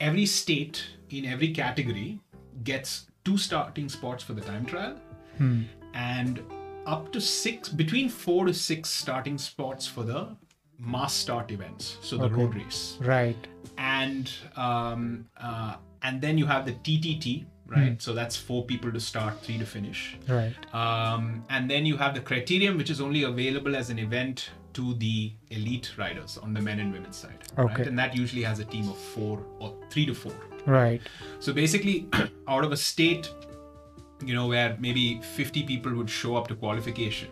every state in every category gets two starting spots for the time trial. And up to six between four to six starting spots for the mass start events so the road race. Right. and um, uh, and then you have the TTT right? So that's four people to start three to finish. Right. um, and then you have the criterium which is only available as an event to the elite riders on the men and women's side Okay. right? and that usually has a team of four or three to four Right. so basically out of a state you know where maybe 50 people would show up to qualification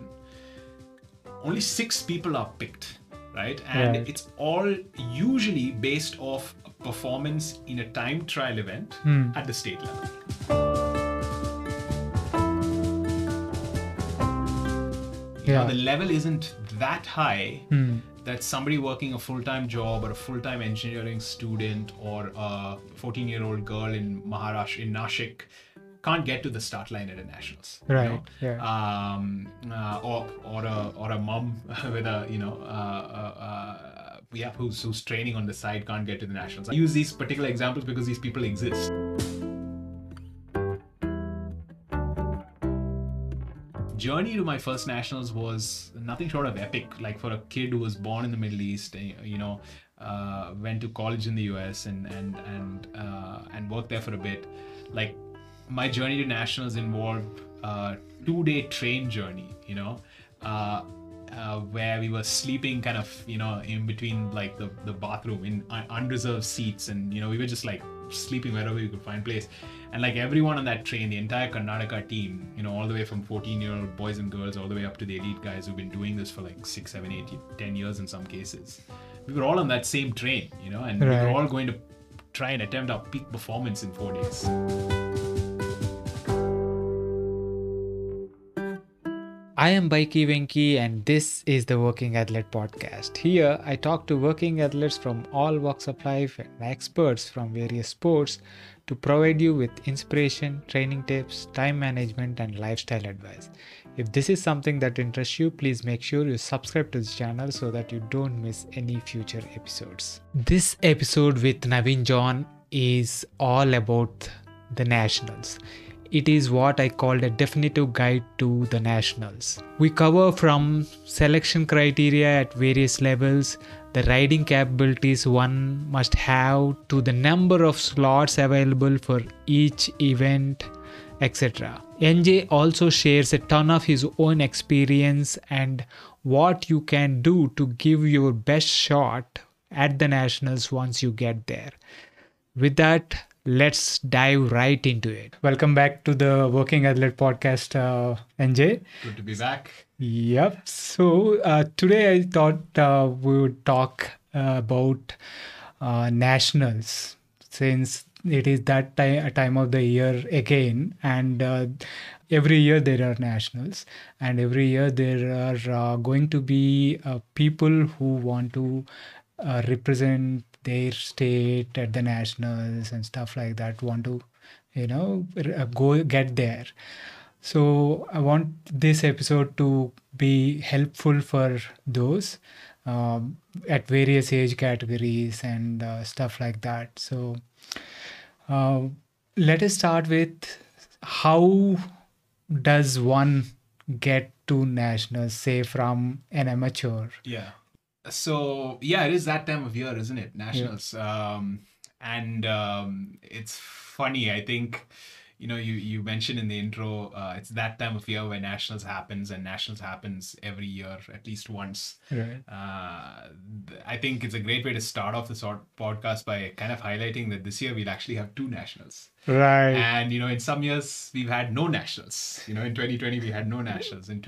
only six people are picked right and Right. it's all usually based off performance in a time trial event Hmm. at the state level Yeah. the level isn't that high Hmm. that somebody working a full-time job or a full-time engineering student or a 14-year-old girl in Maharashtra in Nashik can't get to the start line at a nationals. you Right, know? yeah. Um, uh, or or a or a mom with a you know uh, uh, uh, yeah who's who's training on the side can't get to the nationals. I use these particular examples because these people exist. Journey to my first nationals was nothing short of epic. Like for a kid who was born in the middle east eh, you know uh, went to college in the us and and and uh, and worked there for a bit. Like my journey to nationals involved a two day train journey you know uh, uh, where we were sleeping kind of you know in between like the, the bathroom in un- unreserved seats and you know we were just like sleeping wherever we could find place. And like everyone on that train the entire karnataka team you know all the way from 14 year old boys and girls all the way up to the elite guys who've been doing this for like six seven eight ten years in some cases. We were all on that same train you know and we Right. were all going to try and attempt our peak performance in four days I am Baiki Venki, and this is the Working Athlete Podcast. Here, I talk to working athletes from all walks of life and experts from various sports to provide you with inspiration, training tips, time management, and lifestyle advice. If this is something that interests you, please make sure you subscribe to this channel so that you don't miss any future episodes. This episode with Naveen John is all about the nationals. It is what I called a definitive guide to the nationals. We cover from selection criteria at various levels, the riding capabilities one must have, to the number of slots available for each event, etc. NJ also shares a ton of his own experience and what you can do to give your best shot at the nationals once you get there. With that, let's dive right into it. Welcome back to the Working Athlete Podcast, uh, NJ. good to be back Yep. So uh, today I thought uh, we would talk uh, about uh, nationals since it is that ti- time of the year again, and uh, every year there are nationals, and every year there are uh, going to be uh, people who want to uh, represent their state at the nationals and stuff like that. Want to, you know, uh, go get there. So I want this episode to be helpful for those um, at various age categories and uh, stuff like that. So uh, let us start with how does one get to nationals, say from an amateur? Yeah. So yeah, it is that time of year, isn't it? Nationals. Um, and um, it's funny. I think you know you you mentioned in the intro uh, it's that time of year where nationals happens and nationals happens every year at least once Right. uh, i think it's a great way to start off the sort podcast by kind of highlighting that this year we'll actually have two nationals Right. and you know in some years we've had no nationals you know in 2020 we had no nationals in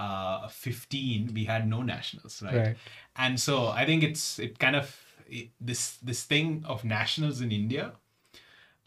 2015 we had no nationals right, Right. and so i think it's it kind of it, this this thing of nationals in india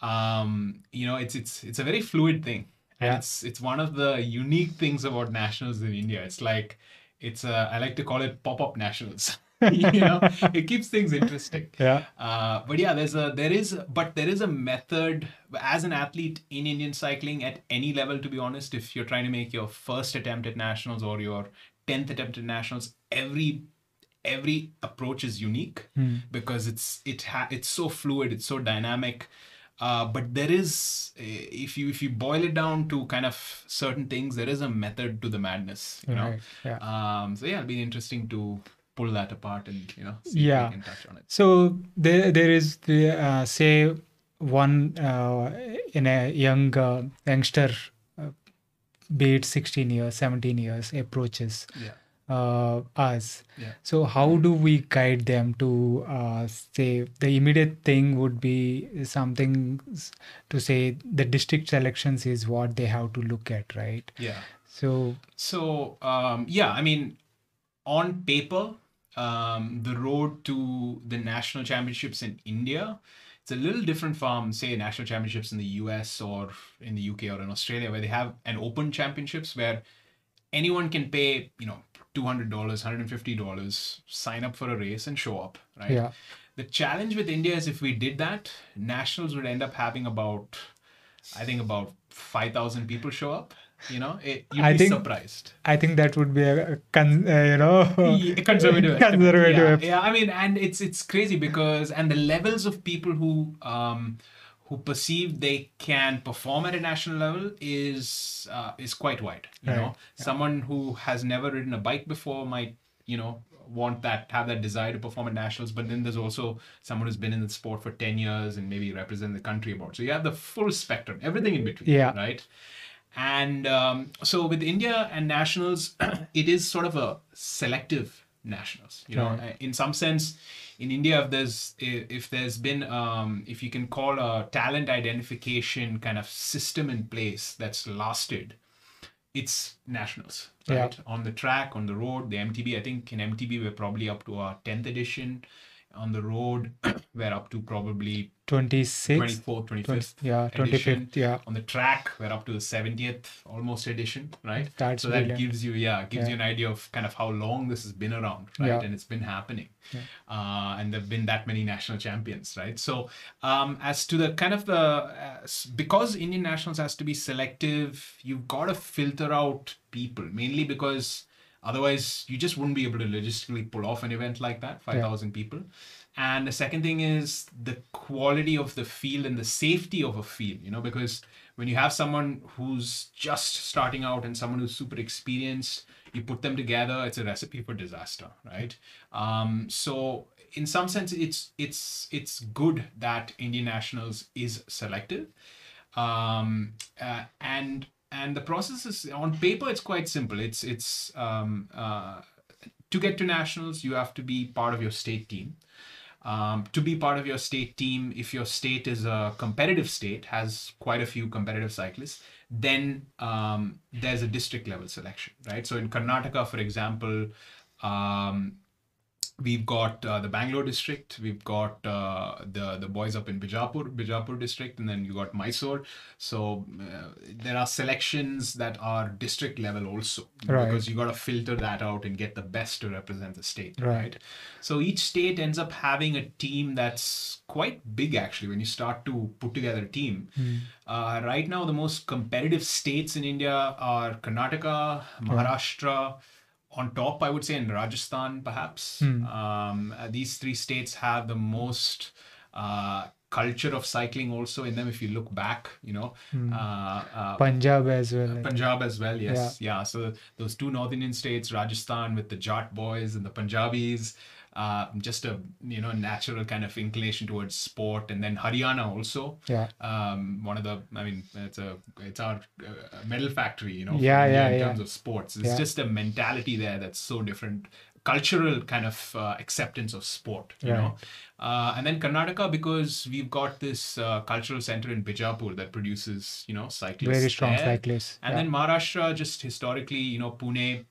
um you know it's it's it's a very fluid thing and Yeah. it's it's one of the unique things about nationals in india it's like it's a, i like to call it pop-up nationals you know it keeps things interesting Yeah. uh, but yeah, there's a there is but there is a method as an athlete in Indian cycling at any level. To be honest, if you're trying to make your first attempt at nationals or your tenth attempt at nationals, every every approach is unique Hmm. because it's it ha- it's so fluid, it's so dynamic. Uh, but there is, eh, if you if you boil it down to kind of certain things, there is a method to the madness. You know. Yeah. Um, so yeah, it'll be interesting to pull that apart and you know Yeah. if we can touch on it. So there, there is the uh, say one uh, in a young uh, youngster, uh, be it 16 years, 17 years, approaches Yeah. uh, us. Yeah. So how do we guide them to uh, say the immediate thing would be something to say the district selections is what they have to look at, right? Yeah. So So um, yeah, I mean, on paper, um, the road to the national championships in India, it's a little different from say national championships in the US or in the UK or in Australia, where they have an open championships where anyone can pay, you know, two hundred dollars, hundred and fifty dollars, sign up for a race and show up, right? yeah, The challenge with India is if we did that, nationals would end up having about, I think about five thousand people show up. You know, it, you'd I be think- surprised. I think that would be a, con- uh, you know Yeah, conservative conservative. Yeah, yeah, I mean, and it's it's crazy because and the levels of people who um who perceive they can perform at a national level is uh, is quite wide. You Right, know, someone who has never ridden a bike before might you know want that have that desire to perform at nationals but then there's also someone who's been in the sport for 10 years and maybe represent the country about so you have the full spectrum everything in between Yeah. right and um, so with India and nationals, it is sort of a selective nationals. You know, Right. Uh, in some sense, in India, if there's if there's been um, if you can call a talent identification kind of system in place that's lasted, it's nationals. Yeah. Right on the track, on the road, the MTB. I think in MTB we're probably up to our tenth edition. On the road, we're up to probably 26 24th, 25th. 20, yeah edition. 25th yeah On the track, we're up to the 70th almost edition, right? That's so that brilliant. gives you, yeah, gives Yeah. you an idea of kind of how long this has been around, right? Yeah. And it's been happening. Yeah. Uh, and there've been that many national champions, right? So, um, as to the kind of the, uh, because Indian nationals has to be selective, you've got to filter out people, mainly because otherwise you just wouldn't be able to logistically pull off an event like that, 5,000 people. And the second thing is the quality of the field and the safety of a field, you know, because when you have someone who's just starting out and someone who's super experienced, you put them together, it's a recipe for disaster, right? Um, so in some sense, it's it's it's good that Indian nationals is selective, um, uh, and and the process is on paper it's quite simple. It's it's um, uh, to get to nationals, you have to be part of your state team. Um, to be part of your state team, if your state is a competitive state, has quite a few competitive cyclists, then um, there's a district level selection, right? So in Karnataka, for example, um, we've got uh, the Bangalore district, we've got uh, the the boys up in Bijapur, Bijapur district, and then you got Mysore. So uh, there are selections that are district level also, Right. because you got to filter that out and get the best to represent the state, Right. So each state ends up having a team that's quite big actually when you start to put together a team. Uh, right now, the most competitive states in India are Karnataka, Maharashtra, on top, I would say, in Rajasthan, perhaps. Um, uh, these three states have the most uh, culture of cycling also in them. If you look back, you know, uh, uh, punjab as well Punjab as well, yes. Yeah. So those two North Indian states, Rajasthan with the Jat boys and the Punjabis, uh, just a you know natural kind of inclination towards sport, and then Haryana also. yeah Um, one of the, I mean, it's a it's our uh, medal factory, you know. Yeah, yeah, in yeah. terms of sports, it's Yeah. just a mentality there that's so different. Cultural kind of uh, acceptance of sport, you Right. know. Uh, and then Karnataka because we've got this uh, cultural center in Bijapur that produces, you know, cyclists. very strong there. cyclists And yeah. then Maharashtra, just historically, you know, Pune,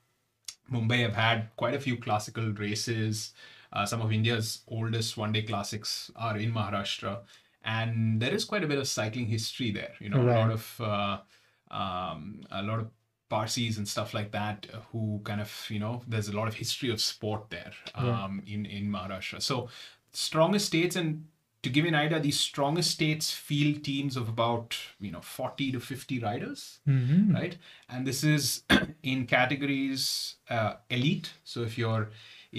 Mumbai have had quite a few classical races. Uh, some of India's oldest one day classics are in Maharashtra. And there is quite a bit of cycling history there. You know, a lot of uh, um, a lot of Parsis and stuff like that who kind of, you know, there's a lot of history of sport there um, in, in Maharashtra. So strongest states and to give you an idea, these strongest states field teams of about, you know, 40 to 50 riders Mhm. right? And this is in categories uh, elite. So if you're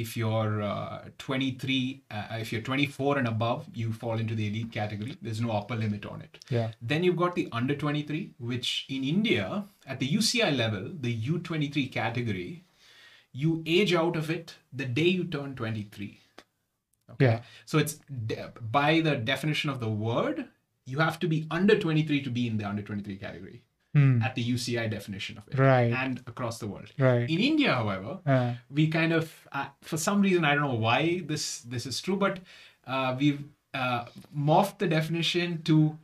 If you're uh, 23, uh, if you're 24 and above, you fall into the elite category. There's no upper limit on it. Yeah. Then you've got the under 23, which in India, at the UCI level, the U23 category, you age out of it the day you turn 23. Okay. Yeah. So it's de- by the definition of the word, you have to be under 23 to be in the under 23 category Hmm. at the UCI definition of it Right. and across the world. Right. In India, however, Uh, we kind of uh, for some reason I don't know why this this is true, but uh, we've uh, morphed the definition to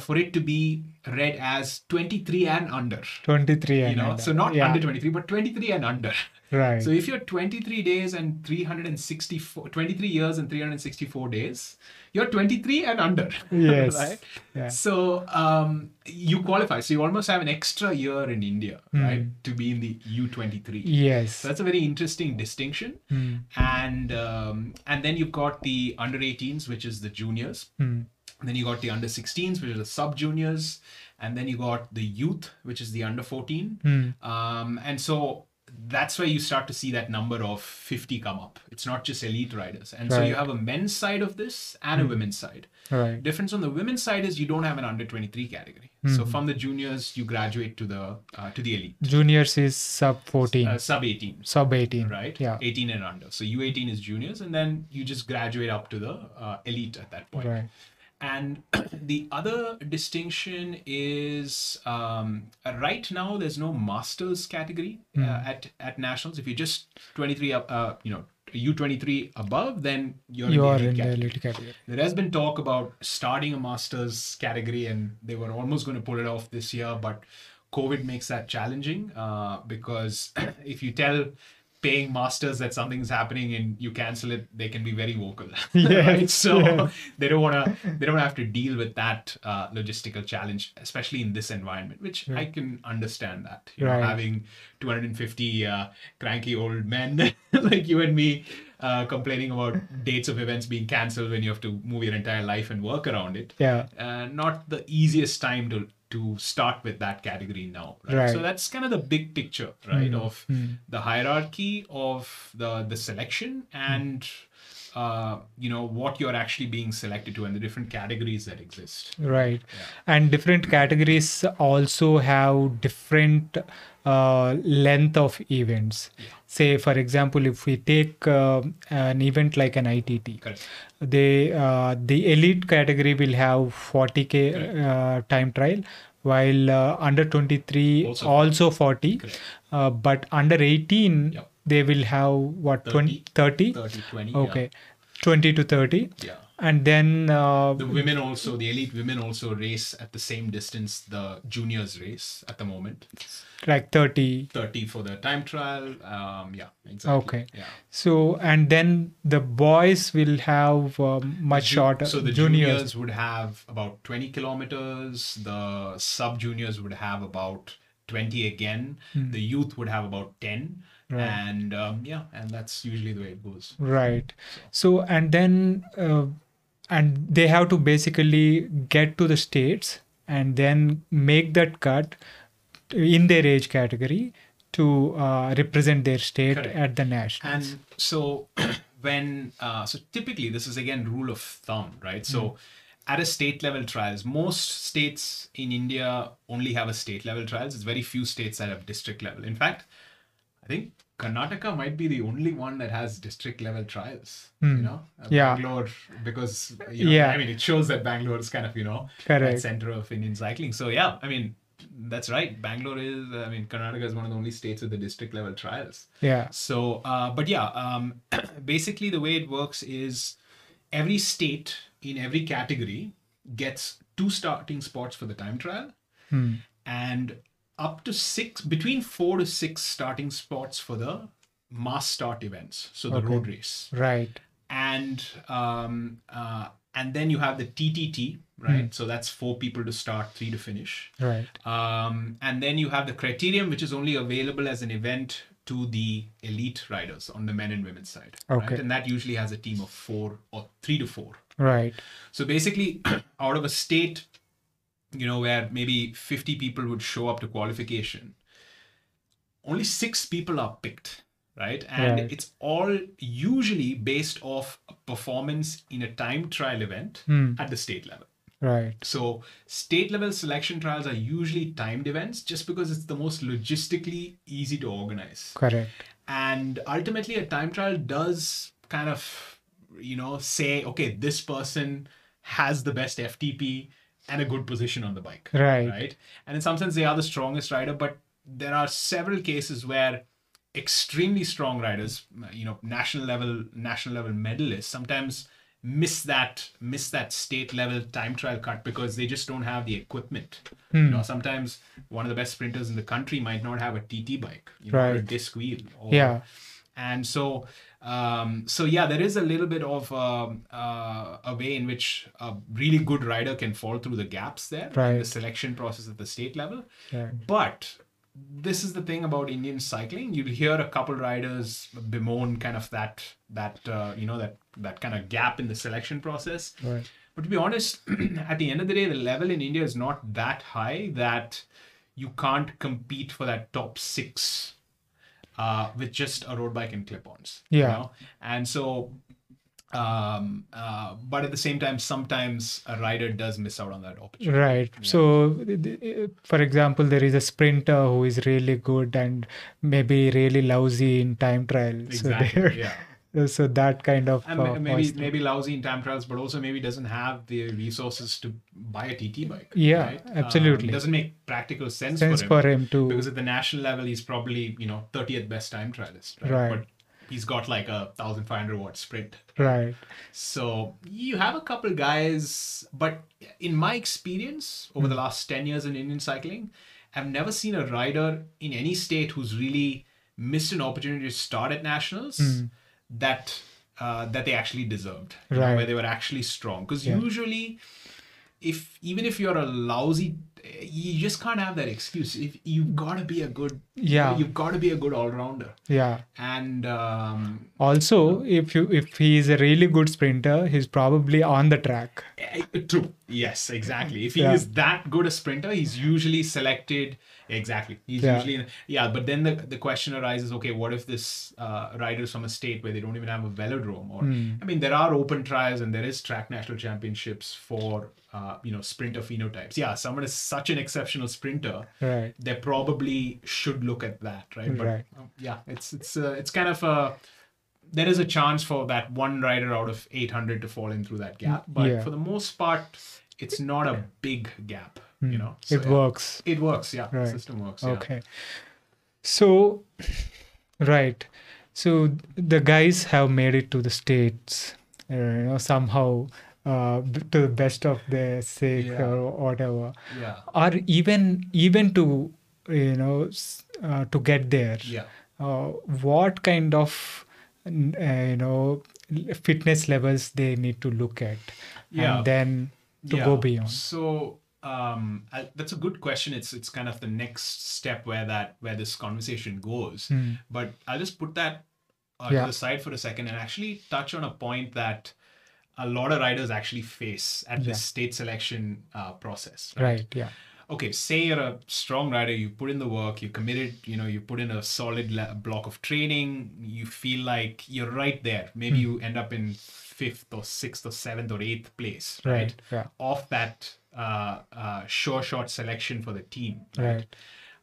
for it to be read as 23 and under. 23 You and know, under. so not yeah. under 23, but 23 and under. Right. So if you're 23 days and 364, 23 years and 364 days, you're 23 and under. yes. right? Yeah. So um, you qualify. So you almost have an extra year in India, Hmm. right, to be in the U23. Yes. So that's a very interesting distinction. Hmm. And um, and then you've got the under 18s, which is the juniors. Hmm. And then you got the under 16s, which are the sub juniors. And then you got the youth, which is the under 14. Hmm. Um, and so that's where you start to see that number of 50 come up. It's not just elite riders. And so you Hmm. have a men's side of this and a women's side. Right. Difference on the women's side is you don't have an under 23 category. Hmm. So from the juniors, you graduate to the uh, to the elite. Juniors is sub 14. Uh, sub 18 sub 18. right? Yeah. 18 and under. So U18 is juniors, and then you just graduate up to the uh, elite at that point. Right. And the other distinction is um, uh, right now there's no masters category uh, Hmm. at at nationals. If you're just 23 up, uh, you know, U23 above, then you're You in the elite in the category. elite category. There has been talk about starting a masters category, and they were almost going to pull it off this year, but COVID makes that challenging uh, because if you tell paying masters that something's happening and you cancel it, they can be very vocal. right? So yes. they don't want to. They don't have to deal with that uh, logistical challenge, especially in this environment, which I can understand that. You Right. know, having 250 uh, cranky old men like you and me uh, complaining about dates of events being cancelled when you have to move your entire life and work around it. Yeah. Uh, not the easiest time to to start with that category now. Right? Right. So that's kind of the big picture, right, Mm, of mm. the hierarchy of the the selection and. Uh, you know what you're actually being selected to and the different categories that exist. Right. And different categories also have different uh, length of events. Say, for example, if we take uh, an event like an ITT, Correct. they uh, the elite category will have 40k uh, time trial while uh, under 23 Also also, 40 uh, but under 18 Yep. They will have what 20 30 30, 20. okay 20 to 30 Yeah. yeah. and then uh, The women also, the elite women also race at the same distance the juniors race at the moment. like 30 30 for the time trial. Um, yeah, exactly. Okay. Yeah. so and then the boys will have um, much Ju- shorter So the juniors, juniors would have about 20 kilometers. The sub juniors would have about 20 again. The youth would have about 10. Hmm. Right. And um, yeah, and that's usually the way it goes. right so and then uh, and they have to basically get to the states and then make that cut in their age category to uh, represent their state Correct. at the nationals And so when uh, so typically this is again rule of thumb, right? So at a state level trials, most states in India only have a state level trials. It's very few states that have district level. In fact, I think Karnataka might be the only one that has district level trials. You know, Uh, Yeah. Bangalore because you know, Yeah. I mean it shows that Bangalore is kind of you know Correct. that center of Indian cycling. So yeah, I mean that's right. Bangalore is I mean Karnataka is one of the only states with the district level trials. yeah So, uh, but yeah, um, basically the way it works is every state in every category gets two starting spots for the time trial Hmm. and up to six, between four to six starting spots for the mass start events. So the Okay. road race right and um, uh, and then you have the TTT, right? Hmm. So that's four people to start, three to finish. right Um, and then you have the criterium, which is only available as an event to the elite riders on the men and women's side. Okay. Right? And that usually has a team of four or three to four. right So basically, out of a state, you know, where maybe 50 people would show up to qualification, only six people are picked. right? And Right. it's all usually based off performance in a time trial event Hmm. at the state level. Right. So state level selection trials are usually timed events just because it's the most logistically easy to organize. Correct. And ultimately a time trial does kind of you know say okay this person has the best FTP and a good position on the bike. Right. Right? And in some sense they are the strongest rider but there are several cases where extremely strong riders you know national level national level medalists sometimes miss that miss that state level time trial cut because they just don't have the equipment you Hmm. know sometimes one of the best sprinters in the country might not have a tt bike you know, or a disc wheel or, Yeah. And so um, so yeah there is a little bit of um, uh, a way in which a really good rider can fall through the gaps there in the selection process at the state level Right. but this is the thing about Indian cycling. You'll hear a couple riders bemoan kind of that that uh, you know that that kind of gap in the selection process. Right. But to be honest, at the end of the day, the level in India is not that high that you can't compete for that top six uh, with just a road bike and clip-ons. you Yeah. know? And so, um, uh, but at the same time, sometimes a rider does miss out on that opportunity. Right. So, th- th- for example, there is a sprinter who is really good and maybe really lousy in time trial. Exactly. So, yeah. So that kind of uh, ma- maybe maybe lousy in time trials, but also maybe doesn't have the resources to buy a TT bike. Yeah, right? absolutely. Um, doesn't make practical sense, sense for him, for him to because at the national level he's probably you know 30th best time trialist, right? Right. But he's got like a 1500 watt sprint. right. So you have a couple guys, but in my experience over the Hmm. last 10 years in Indian cycling, I've never seen a rider in any state who's really missed an opportunity to start at nationals that uh, that they actually deserved, you know. Right. where they were actually strong. Because Yeah. usually, if even if you're a lousy, you just can't have that excuse. If you've got to be a good, Yeah. you've got to be a good all rounder. Yeah. And um, Also, if you if he is a really good sprinter, he's probably on the track. Eh, True. Yes, exactly. If he Yeah. is that good a sprinter, he's usually selected. Exactly. He's Yeah. usually yeah. But then the, the question arises: Okay, what if this uh, rider is from a state where they don't even have a velodrome? Or Hmm. I mean, there are open trials and there is track national championships for uh, you know sprinter phenotypes. Yeah, someone is such an exceptional sprinter. Right. They probably should look at that, right? But Right. um, yeah, it's it's uh, it's kind of a there is a chance for that one rider out of 800 to fall in through that gap but Yeah. for the most part it's not a big gap you know So, Hmm. it yeah, works. it works yeah Right. system works yeah. Okay. So, right. So the guys have made it to the states, uh, you know, somehow uh, to the best of their sake Yeah. or whatever, yeah or even even to you know uh, to get there. yeah Uh, what kind of uh, you know fitness levels they need to look at, Yeah. and then to go beyond. So um, I, that's a good question. It's it's kind of the next step where that where this conversation goes. Hmm. But I'll just put that uh, Yeah. to the side for a second and actually touch on a point that a lot of riders actually face at Yeah. this state selection uh, process. Right. Yeah. Okay say you're a strong rider you put in the work you committed you know you put in a solid le- block of training you feel like you're right there maybe Hmm. you end up in fifth or sixth or seventh or eighth place Right. right, Yeah. off that uh, uh, sure shot selection for the team Right.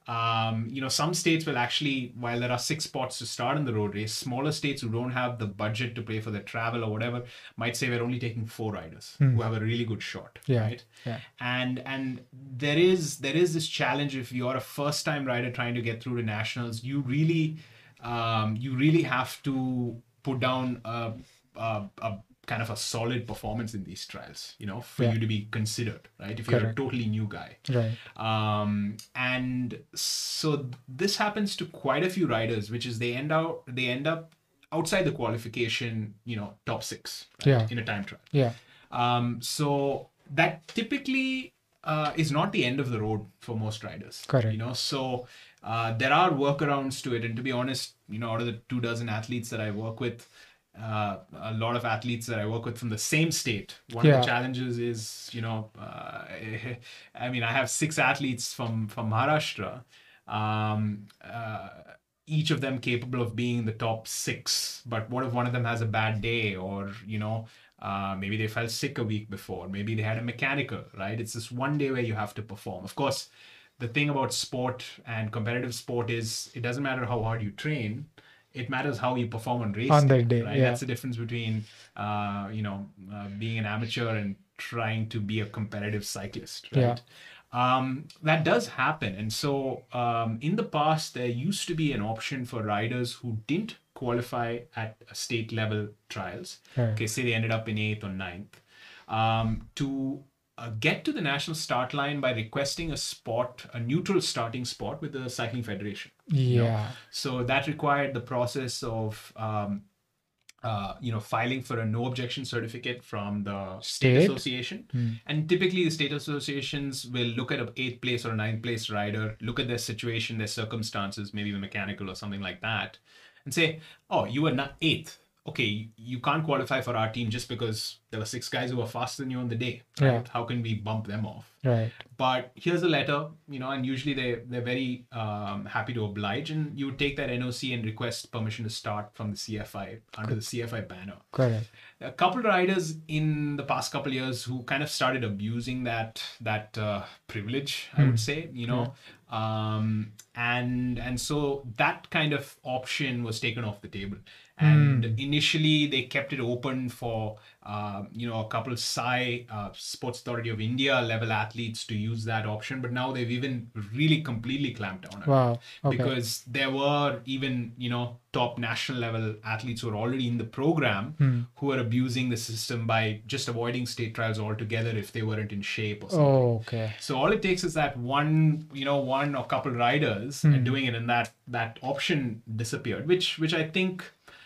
Um, you know, some states will actually, while there are six spots to start in the road race, smaller states who don't have the budget to pay for the travel or whatever might say we're only taking four riders who have a really good shot, Hmm. Yeah, right? yeah. And and there is there is this challenge if you're a first time rider trying to get through to nationals, you really um, you really have to put down a, a, a kind of a solid performance in these trials, you know, for Yeah. you to be considered, right? If you're a totally new guy Right. um, and so this happens to quite a few riders which is they end out they end up outside the qualification you know top six right, Yeah. in a time trial Yeah. um, so that typically uh, is not the end of the road for most riders Correct. you know so uh, there are workarounds to it and to be honest you know out of the two dozen athletes that i work with uh, a lot of athletes that I work with from the same state. One of the challenges is, you know, uh, I mean, I have six athletes from from Maharashtra, um, uh, each of them capable of being in the top six. But what if one of them has a bad day, or you know, uh, maybe they fell sick a week before, maybe they had a mechanical, right? It's this one day where you have to perform. Of course, the thing about sport and competitive sport is it doesn't matter how hard you train. It matters how you perform on race On that day, right? yeah. That's the difference between, uh, you know, uh, being an amateur and trying to be a competitive cyclist, right? Yeah. Um, that does happen. And so um, in the past, there used to be an option for riders who didn't qualify at state level trials. Right. Okay, say they ended up in eighth or ninth, um, to uh, get to the national start line by requesting a spot, a neutral starting spot with the Cycling Federation. Yeah. So that required the process of, um, uh, you know, filing for a no objection certificate from the state, State? association. Hmm. And typically, the state associations will look at a eighth place or a ninth place rider, look at their situation, their circumstances, maybe the mechanical or something like that, and say, "Oh, you were not eighth. Okay, you can't qualify for our team just because there were six guys who were faster than you on the day. Yeah. Right? How can we bump them off?" Right. but here's a letter you know and usually they they're very um, happy to oblige and you would take that noc and request permission to start from the cfi under the cfi banner Correct. a couple of riders in the past couple of years who kind of started abusing that that uh, privilege i would say you know um, and and so that kind of option was taken off the table and initially they kept it open for uh, you know a couple of SAI uh, sports authority of india level athletes to use that option but now they've even really completely clamped down on it Wow. Okay. because there were even you know top national level athletes who are already in the program Hmm. who are abusing the system by just avoiding state trials altogether if they weren't in shape or something. Oh, okay. So all it takes is that one, you know, one or couple riders Hmm. and doing it, and that that option disappeared. Which which I think,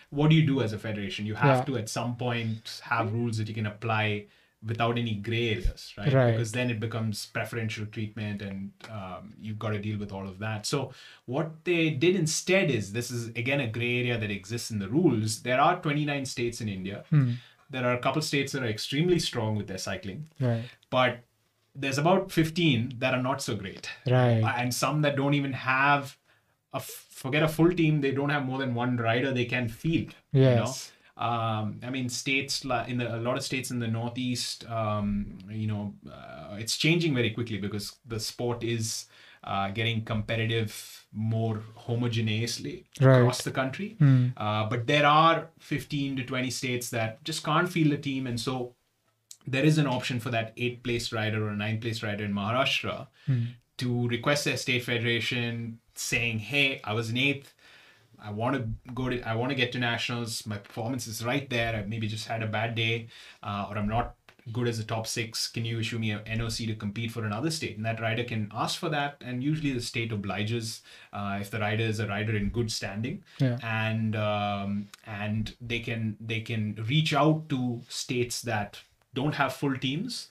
what do you do as a federation? You have Yeah. to at some point have rules that you can apply without any gray areas, right? Right. Because then it becomes preferential treatment, and um, you've got to deal with all of that. So what they did instead is this is again a gray area that exists in the rules. There are 29 states in India. Hmm. There are a couple states that are extremely strong with their cycling Right. but there's about 15 that are not so great Right. and some that don't even have a f- forget a full team they don't have more than one rider they can field Yes. you know um, I mean, states like in the, a lot of states in the northeast, um, you know, uh, it's changing very quickly because the sport is uh, getting competitive more homogeneously Right. across the country. Hmm. Uh, but there are 15 to 20 states that just can't field a team, and so there is an option for that eight place rider or a nine place rider in Maharashtra Hmm. to request their state federation saying, "Hey, I was an eighth. I want to go to. I want to get to nationals. My performance is right there. I maybe just had a bad day, uh, or I'm not good as a top six. Can you issue me a NOC to compete for another state?" And that rider can ask for that, and usually the state obliges uh, if the rider is a rider in good standing, Yeah. and um, and they can they can reach out to states that don't have full teams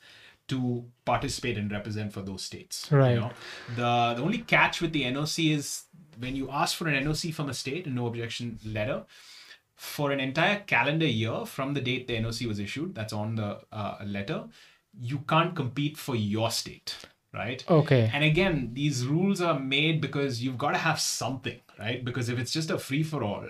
to participate and represent for those states. Right. You know? The the only catch with the NOC is when you ask for an NOC from a state, a no objection letter, for an entire calendar year from the date the NOC was issued, that's on the uh, letter, you can't compete for your state, right? Okay. And again, these rules are made because you've got to have something, right? Because if it's just a free for all,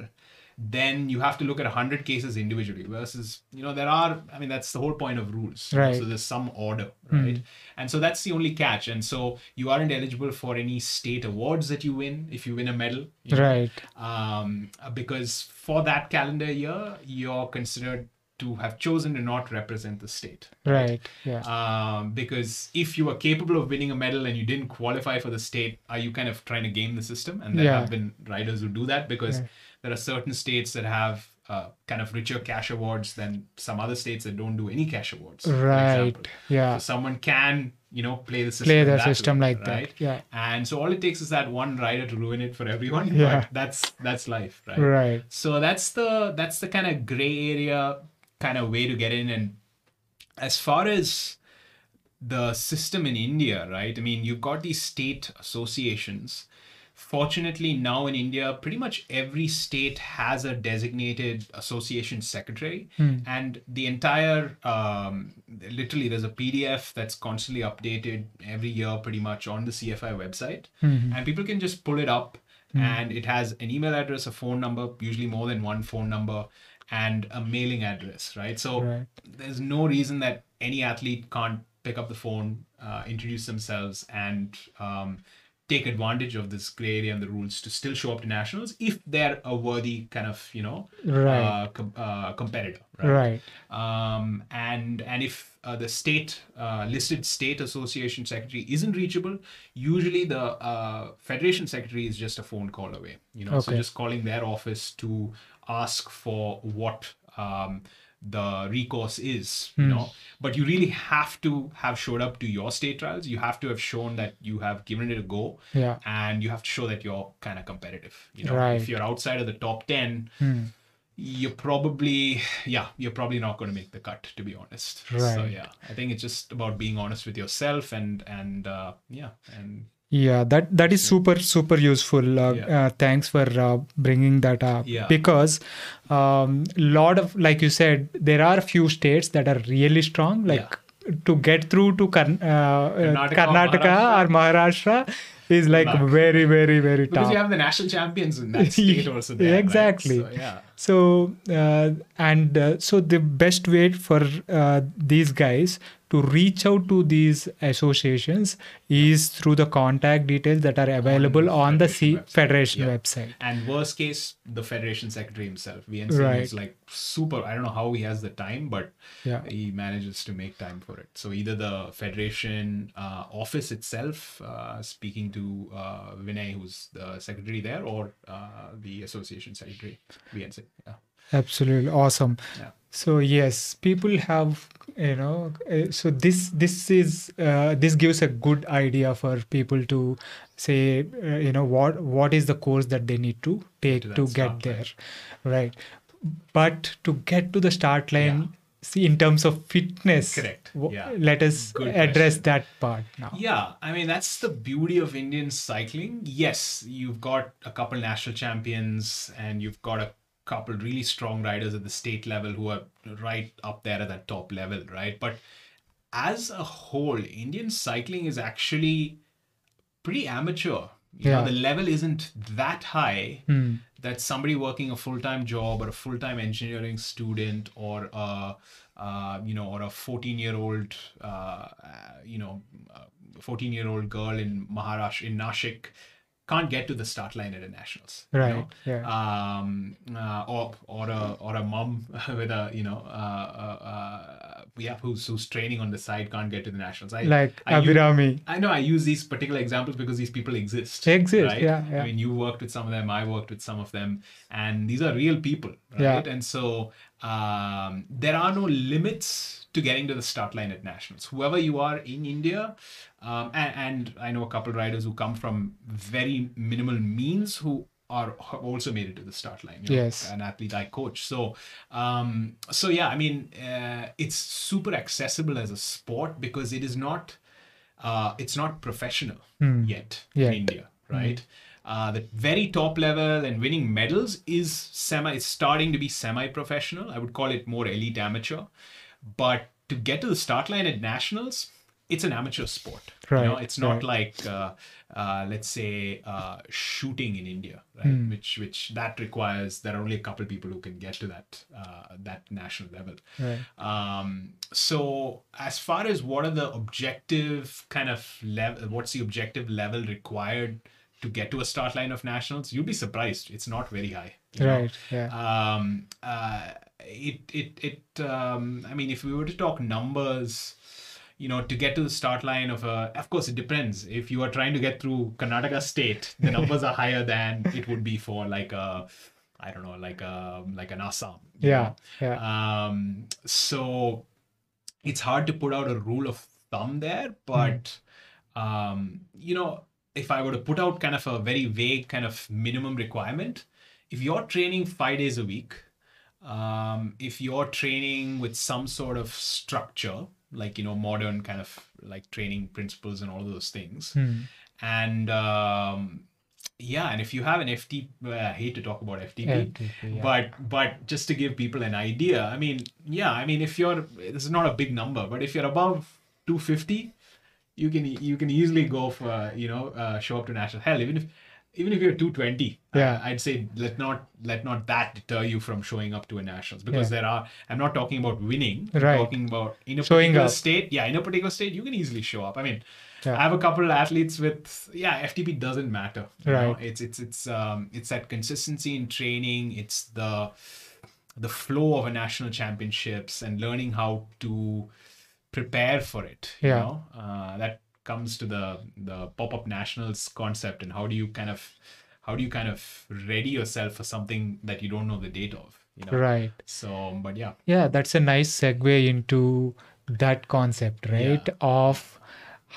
then you have to look at 100 cases individually versus, you know, there are, I mean, that's the whole point of rules. Right. So there's some order, right? And so that's the only catch. And so you aren't eligible for any state awards that you win if you win a medal. you know Right. um, because for that calendar year, you're considered to have chosen to not represent the state. Right. Yeah. Um, because if you are capable of winning a medal and you didn't qualify for the state, are you kind of trying to game the system? And there Yeah. have been riders who do that because Yeah. There are certain states that have uh, kind of richer cash awards than some other states that don't do any cash awards. Right. Yeah. So someone can, you know, play the system. Play the system way, like that. Yeah. And so all it takes is that one rider to ruin it for everyone. Yeah. But that's that's life, right? Right. So that's the that's the kind of gray area kind of way to get in. And as far as the system in India, right? I mean, you've got these state associations. Fortunately, now in India, pretty much every state has a designated association secretary, and the entire um, literally there's a PDF that's constantly updated every year, pretty much on the CFI website, and people can just pull it up and it has an email address, a phone number, usually more than one phone number, and a mailing address, right? So Right. there's no reason that any athlete can't pick up the phone, uh, introduce themselves, and um, take advantage of this gray area and the rules to still show up to nationals if they're a worthy kind of you know Right. uh, com- uh, competitor, right? Right. um, and and if uh, the state uh, listed state association secretary isn't reachable, usually the uh, federation secretary is just a phone call away. You know, so just calling their office to ask for what um, the recourse is. You know, but you really have to have showed up to your state trials. You have to have shown that you have given it a go, Yeah. and you have to show that you're kind of competitive. You know, Right. if you're outside of the top ten Hmm. you're probably yeah you're probably not going to make the cut to be honest right. so yeah i think it's just about being honest with yourself and and uh, yeah and Yeah, that that is super super useful. Uh, Yeah. uh, thanks for uh, bringing that up Yeah. because um, a lot of like you said, there are few states that are really strong. Like to get through to Karn- uh, uh, Karnataka, Karnataka or Maharashtra is like Luck. very very very because tough. Because you have the national champions in that state also there, right? Exactly. so, yeah So uh, and uh, so the best way for uh, these guys to reach out to these associations is through the contact details that are available on, the C- federation federation website. website. and worst case the federation secretary himself vnc Right. is like super i don't know how he has the time but Yeah. he manages to make time for it so either the federation uh, office itself uh, speaking to uh, vinay who's the secretary there or uh, the association secretary vnc yeah Absolutely awesome. Yeah. So yes, people have you know. Uh, so this this is uh, this gives a good idea for people to say uh, you know what what is the course that they need to take To to, get line. there, right? But to get to the start line, see in terms of fitness, Correct. w- Yeah. let us Good address question. that part now. Yeah, I mean that's the beauty of Indian cycling. Yes, you've got a couple national champions and you've got a couple really strong riders at the state level who are right up there at that top level, right? But as a whole, Indian cycling is actually pretty amateur. You Yeah. know, the level isn't that high Hmm. that somebody working a full-time job or a full-time engineering student or a uh, you know or a 14-year-old uh, uh, you know 14-year-old girl in Maharashtra in Nashik can't get to the start line at a nationals you Right, know? yeah. um uh, or or a or a mom with a you know uh, uh, uh yeah who's who's training on the side can't get to the nationals I, Like I use- I know I use these particular examples because these people exist. Exist, right? yeah, yeah. I mean, you worked with some of them, I worked with some of them, and these are real people, right? Yeah. And so um, there are no limits to getting to the start line at nationals. Whoever you are in India, um, and, and I know a couple riders who come from very minimal means who are also made it to the start line. you know, Yes. an athlete I coach. So, um, so yeah, I mean, uh, it's super accessible as a sport because it is not, uh, it's not professional yet, Yet. in India, right? Uh, the very top level and winning medals is semi, it's starting to be semi-professional. I would call it more elite amateur, but to get to the start line at nationals, it's an amateur sport. You know, Right, it's not right. like uh, uh, let's say uh, shooting in India, right? Hmm. Which which that requires there are only a couple people who can get to that uh, that national level. Right. Um, so as far as what are the objective kind of level, what's the objective level required to get to a start line of nationals? You'd be surprised. It's not very high. You know? Right. Yeah. um uh it it it um i mean if we were to talk numbers you know to get to the start line of a of course it depends if you are trying to get through karnataka state the numbers are higher than it would be for like a i don't know like a like an assam Yeah. know? Yeah. um so it's hard to put out a rule of thumb there but um you know if i were to put out kind of a very vague kind of minimum requirement if you're training five days a week um if you're training with some sort of structure like you know modern kind of like training principles and all those things Hmm. and um yeah and if you have an ft well, i hate to talk about ftp FTP, yeah. but but just to give people an idea i mean yeah i mean if you're this is not a big number but if you're above 250 you can you can easily go for you know uh, show up to national hell even if even if you're 220 Yeah. I, i'd say let not let not that deter you from showing up to a nationals because Yeah. there are i'm not talking about winning I'm Right. talking about in a Showing particular up. state yeah in a particular state you can easily show up i mean Yeah. i have a couple of athletes with yeah ftp doesn't matter you know? Right. it's it's it's um it's that consistency in training it's the the flow of a national championships and learning how to prepare for it you Yeah. know uh, that comes to the the pop-up nationals concept and how do you kind of how do you kind of ready yourself for something that you don't know the date of you know Right. so but yeah Yeah, that's a nice segue into that concept, right? Of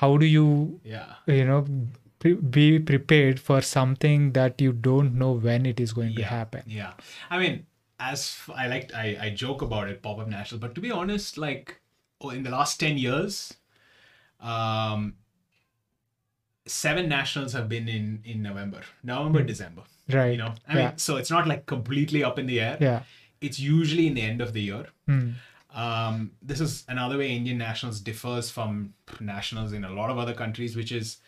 how do you, yeah you know, pre- be prepared for something that you don't know when it is going to happen. yeah i mean as f- i like i i joke about it pop-up national but to be honest like oh, in the last 10 years um seven nationals have been in in november november december Right. you know i yeah. mean so it's not like completely up in the air yeah. it's usually in the end of the year Hmm. um, this is another way Indian nationals differs from nationals in a lot of other countries, which is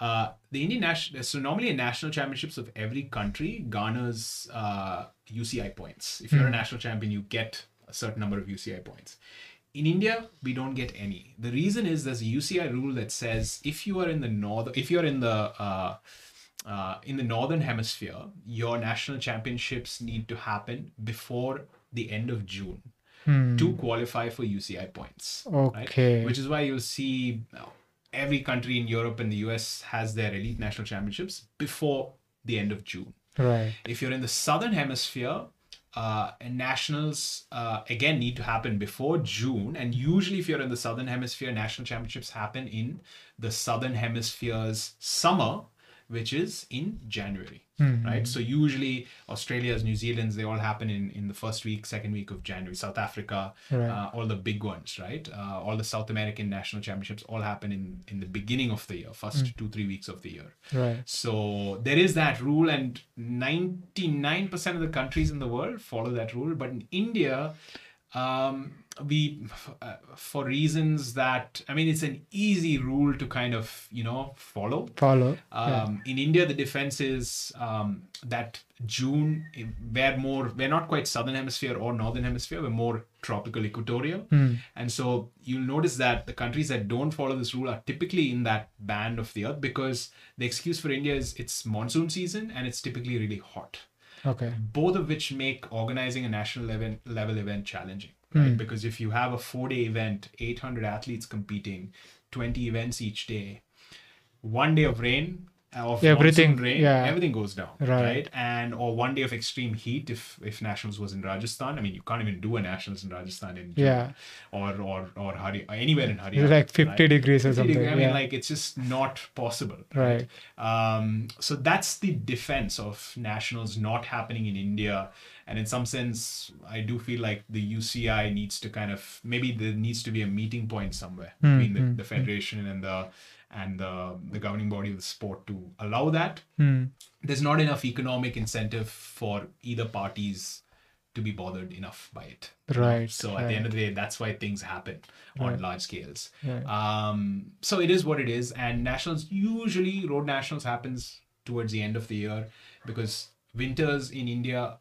uh, the Indian national. So normally a national championships of every country garners uh, UCI points. If you're a national champion, you get a certain number of UCI points. In India, we don't get any. The reason is there's a UCI rule that says if you are in the north, if you're in the uh, uh, in the northern hemisphere, your national championships need to happen before the end of June Hmm. to qualify for UCI points. Okay. Right? Which is why you'll see every country in Europe and the US has their elite national championships before the end of June. Right. If you're in the southern hemisphere, uh, and nationals uh, again need to happen before June. And usually, if you're in the southern hemisphere, national championships happen in the southern hemisphere's summer, which is in January. Hmm. Right. So usually Australia's, New Zealand's, they all happen in in the first week, second week of January. South Africa, Right. uh, all the big ones, right? Uh, all the South American national championships all happen in in the beginning of the year, first two three weeks of the year. Right. So there is that rule, and 99% of the countries in the world follow that rule. But in India, um, we, uh, for reasons that, I mean, it's an easy rule to kind of, you know, follow. Follow. yeah. Um, In India, the defense is um, that June, we're more, we're not quite southern hemisphere or northern hemisphere, we're more tropical equatorial. Hmm. And so you'll notice that the countries that don't follow this rule are typically in that band of the earth because the excuse for India is it's monsoon season and it's typically really hot. Okay. Both of which make organizing a national event, level event challenging, right? Hmm. Because if you have a four day event, 800 athletes competing, 20 events each day, one day of rain, of Everything, rain, yeah. everything goes down, Right. right. And or one day of extreme heat if if nationals was in Rajasthan. I mean, you can't even do a nationals in Rajasthan in Yeah. or or or Hari, anywhere in Haryana. Like 50 right? degrees or 50 something. degree- I mean, yeah. like it's just not possible. Right. Um, so that's the defense of nationals not happening in India. And in some sense, I do feel like the UCI needs to kind of maybe there needs to be a meeting point somewhere Hmm, between the, hmm, the federation and the and the, the governing body of the sport to allow that. Hmm. There's not enough economic incentive for either parties to be bothered enough by it. Right, So at the end of the day, that's why things happen on Right. large scales. Right. Um, so it is what it is, and nationals usually road nationals happens towards the end of the year because winters in India,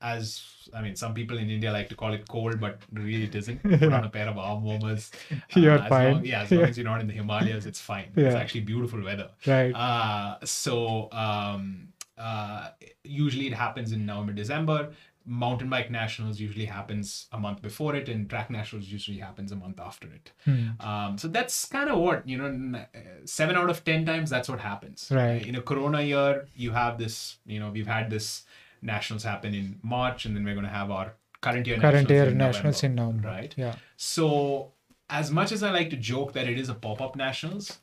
as I mean, some people in India like to call it cold, but really it isn't. Put on a pair of arm warmers. You're as fine. Long, yeah, as long Yeah. as you're not in the Himalayas, it's fine. It's actually beautiful weather. Right. Uh, so um, uh, usually it happens in November, December. Mountain bike nationals usually happens a month before it, and track nationals usually happens a month after it. Hmm. Um, so that's kind of what you know. uh, Seven out of ten times, that's what happens. Right. In a Corona year, you have this. You know, we've had this nationals happen in March, and then we're going to have our current year Current nationals year in nationals in November, November. right? Yeah. So, as much as I like to joke that it is a pop-up nationals,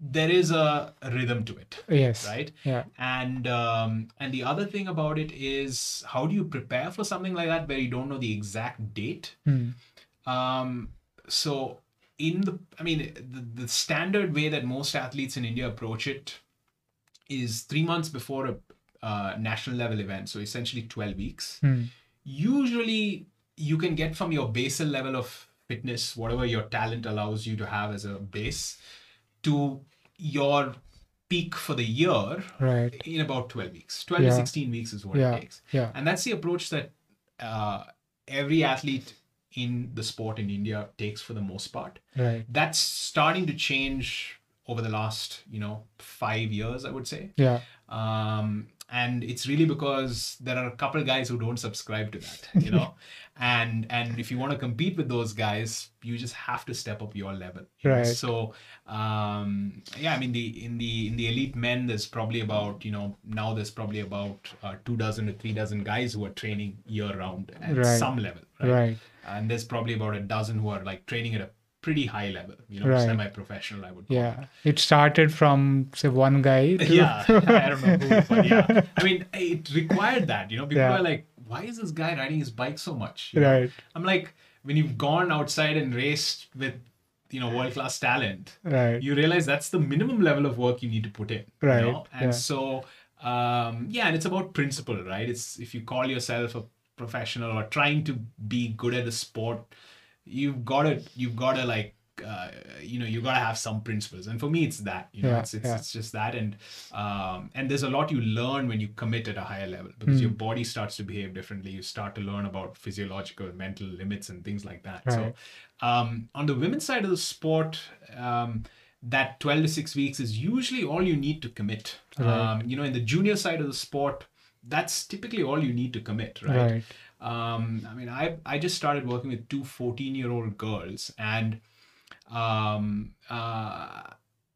there is a rhythm to it, Yes. right? Yeah. And um, and the other thing about it is how do you prepare for something like that where you don't know the exact date? Hmm. Um, so in the, I mean, the, the standard way that most athletes in India approach it is three months before a uh, national level event. So essentially 12 weeks. Hmm. Usually you can get from your basal level of fitness, whatever your talent allows you to have as a base, to your peak for the year Right. in about 12 weeks 12 Yeah. to 16 weeks is what Yeah. it takes Yeah. and that's the approach that uh, every athlete in the sport in india takes for the most part Right. that's starting to change over the last you know five years i would say Yeah. um, and it's really because there are a couple guys who don't subscribe to that you know and and if you want to compete with those guys you just have to step up your level you know? Right. so um, yeah i mean the in the in the elite men there's probably about you know now there's probably about uh, two dozen to three dozen guys who are training year round at Right. some level right? Right. and there's probably about a dozen who are like training at a pretty high level you know Right. semi-professional i would call it. Yeah. It started from say one guy. To, yeah, I don't know who, but yeah. I mean, it required that. You know, people Yeah. are like, "Why is this guy riding his bike so much?" You know? Right. I'm like, when you've gone outside and raced with, you know, world class talent, Right. you realize that's the minimum level of work you need to put in. Right, You know? And yeah. so, um, yeah, and it's about principle, right? It's if you call yourself a professional or trying to be good at a sport, you've got to you've got to like uh, you know you've got to have some principles and for me it's that you know Yeah, it's it's, yeah. it's just that and um, and there's a lot you learn when you commit at a higher level because your Hmm. body starts to behave differently you start to learn about physiological mental limits and things like that Right. so um, on the women's side of the sport um, that 12 to 6 weeks is usually all you need to commit Right. um, you know in the junior side of the sport that's typically all you need to commit right, Right. Um, I mean, I I just started working with two 14 year old girls, and um, uh,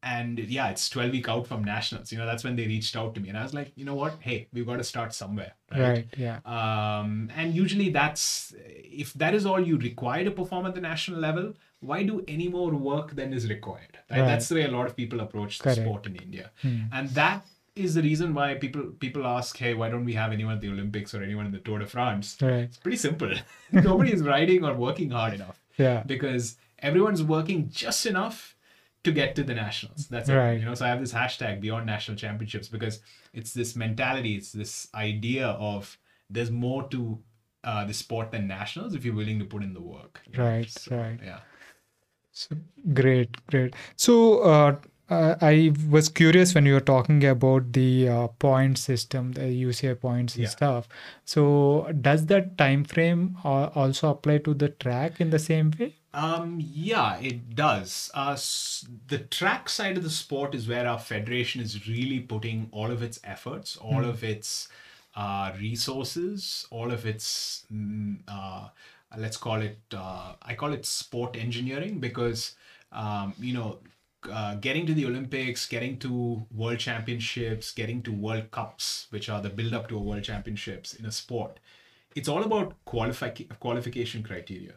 and yeah, it's 12 week out from nationals. You know, that's when they reached out to me, and I was like, you know what? Hey, we've got to start somewhere, Right. Yeah. um, and usually that's if that is all you require to perform at the national level why do any more work than is required right? Right. that's the way a lot of people approach the Correct. sport in india Hmm. and that is the reason why people people ask hey why don't we have anyone at the olympics or anyone in the tour de france Right. it's pretty simple nobody is riding or working hard enough Yeah. because everyone's working just enough to get to the nationals. That's it. Right. You know, so I have this hashtag beyond national championships because it's this mentality, it's this idea of there's more to uh, the sport than nationals if you're willing to put in the work. you know? Right, So, right. Yeah. So great, great. So uh, uh, I was curious when you were talking about the uh, point system, the UCI points and Yeah. stuff. So does that time frame uh, also apply to the track in the same way? Um, yeah, it does. Uh, s- the track side of the sport is where our federation is really putting all of its efforts, all of its uh, resources, all of its, mm, uh, let's call it, uh, I call it sport engineering because, um, you know, uh, getting to the Olympics, getting to World Championships, getting to World Cups, which are the build up to a World Championships in a sport, it's all about qualifi- qualification criteria.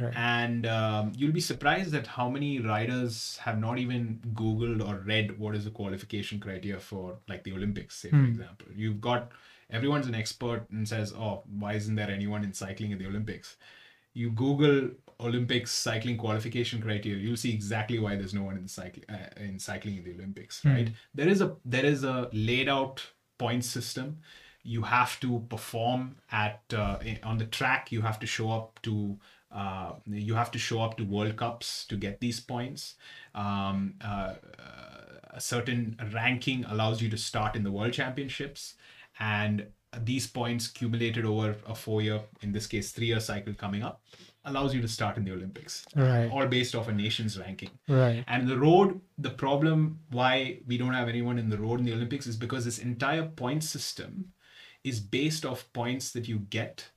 Right. And um, you'll be surprised at how many riders have not even Googled or read what is the qualification criteria for, like the Olympics, say, for Hmm. example. You've got everyone's an expert and says, Oh, why isn't there anyone in cycling at the Olympics? You Google Olympics cycling qualification criteria, you'll see exactly why there's no one in cycling uh, in cycling in the Olympics, Hmm. right? There is a there is a laid out point system. You have to perform at uh, on the track. You have to show up to uh, you have to show up to World Cups to get these points. Um, uh, a certain ranking allows you to start in the World Championships, and these points accumulated over a four-year, in this case, three-year cycle coming up, allows you to start in the Olympics. Right. All based off a nation's ranking. Right. And the road, the problem why we don't have anyone in the road in the Olympics is because this entire point system is based off points that you get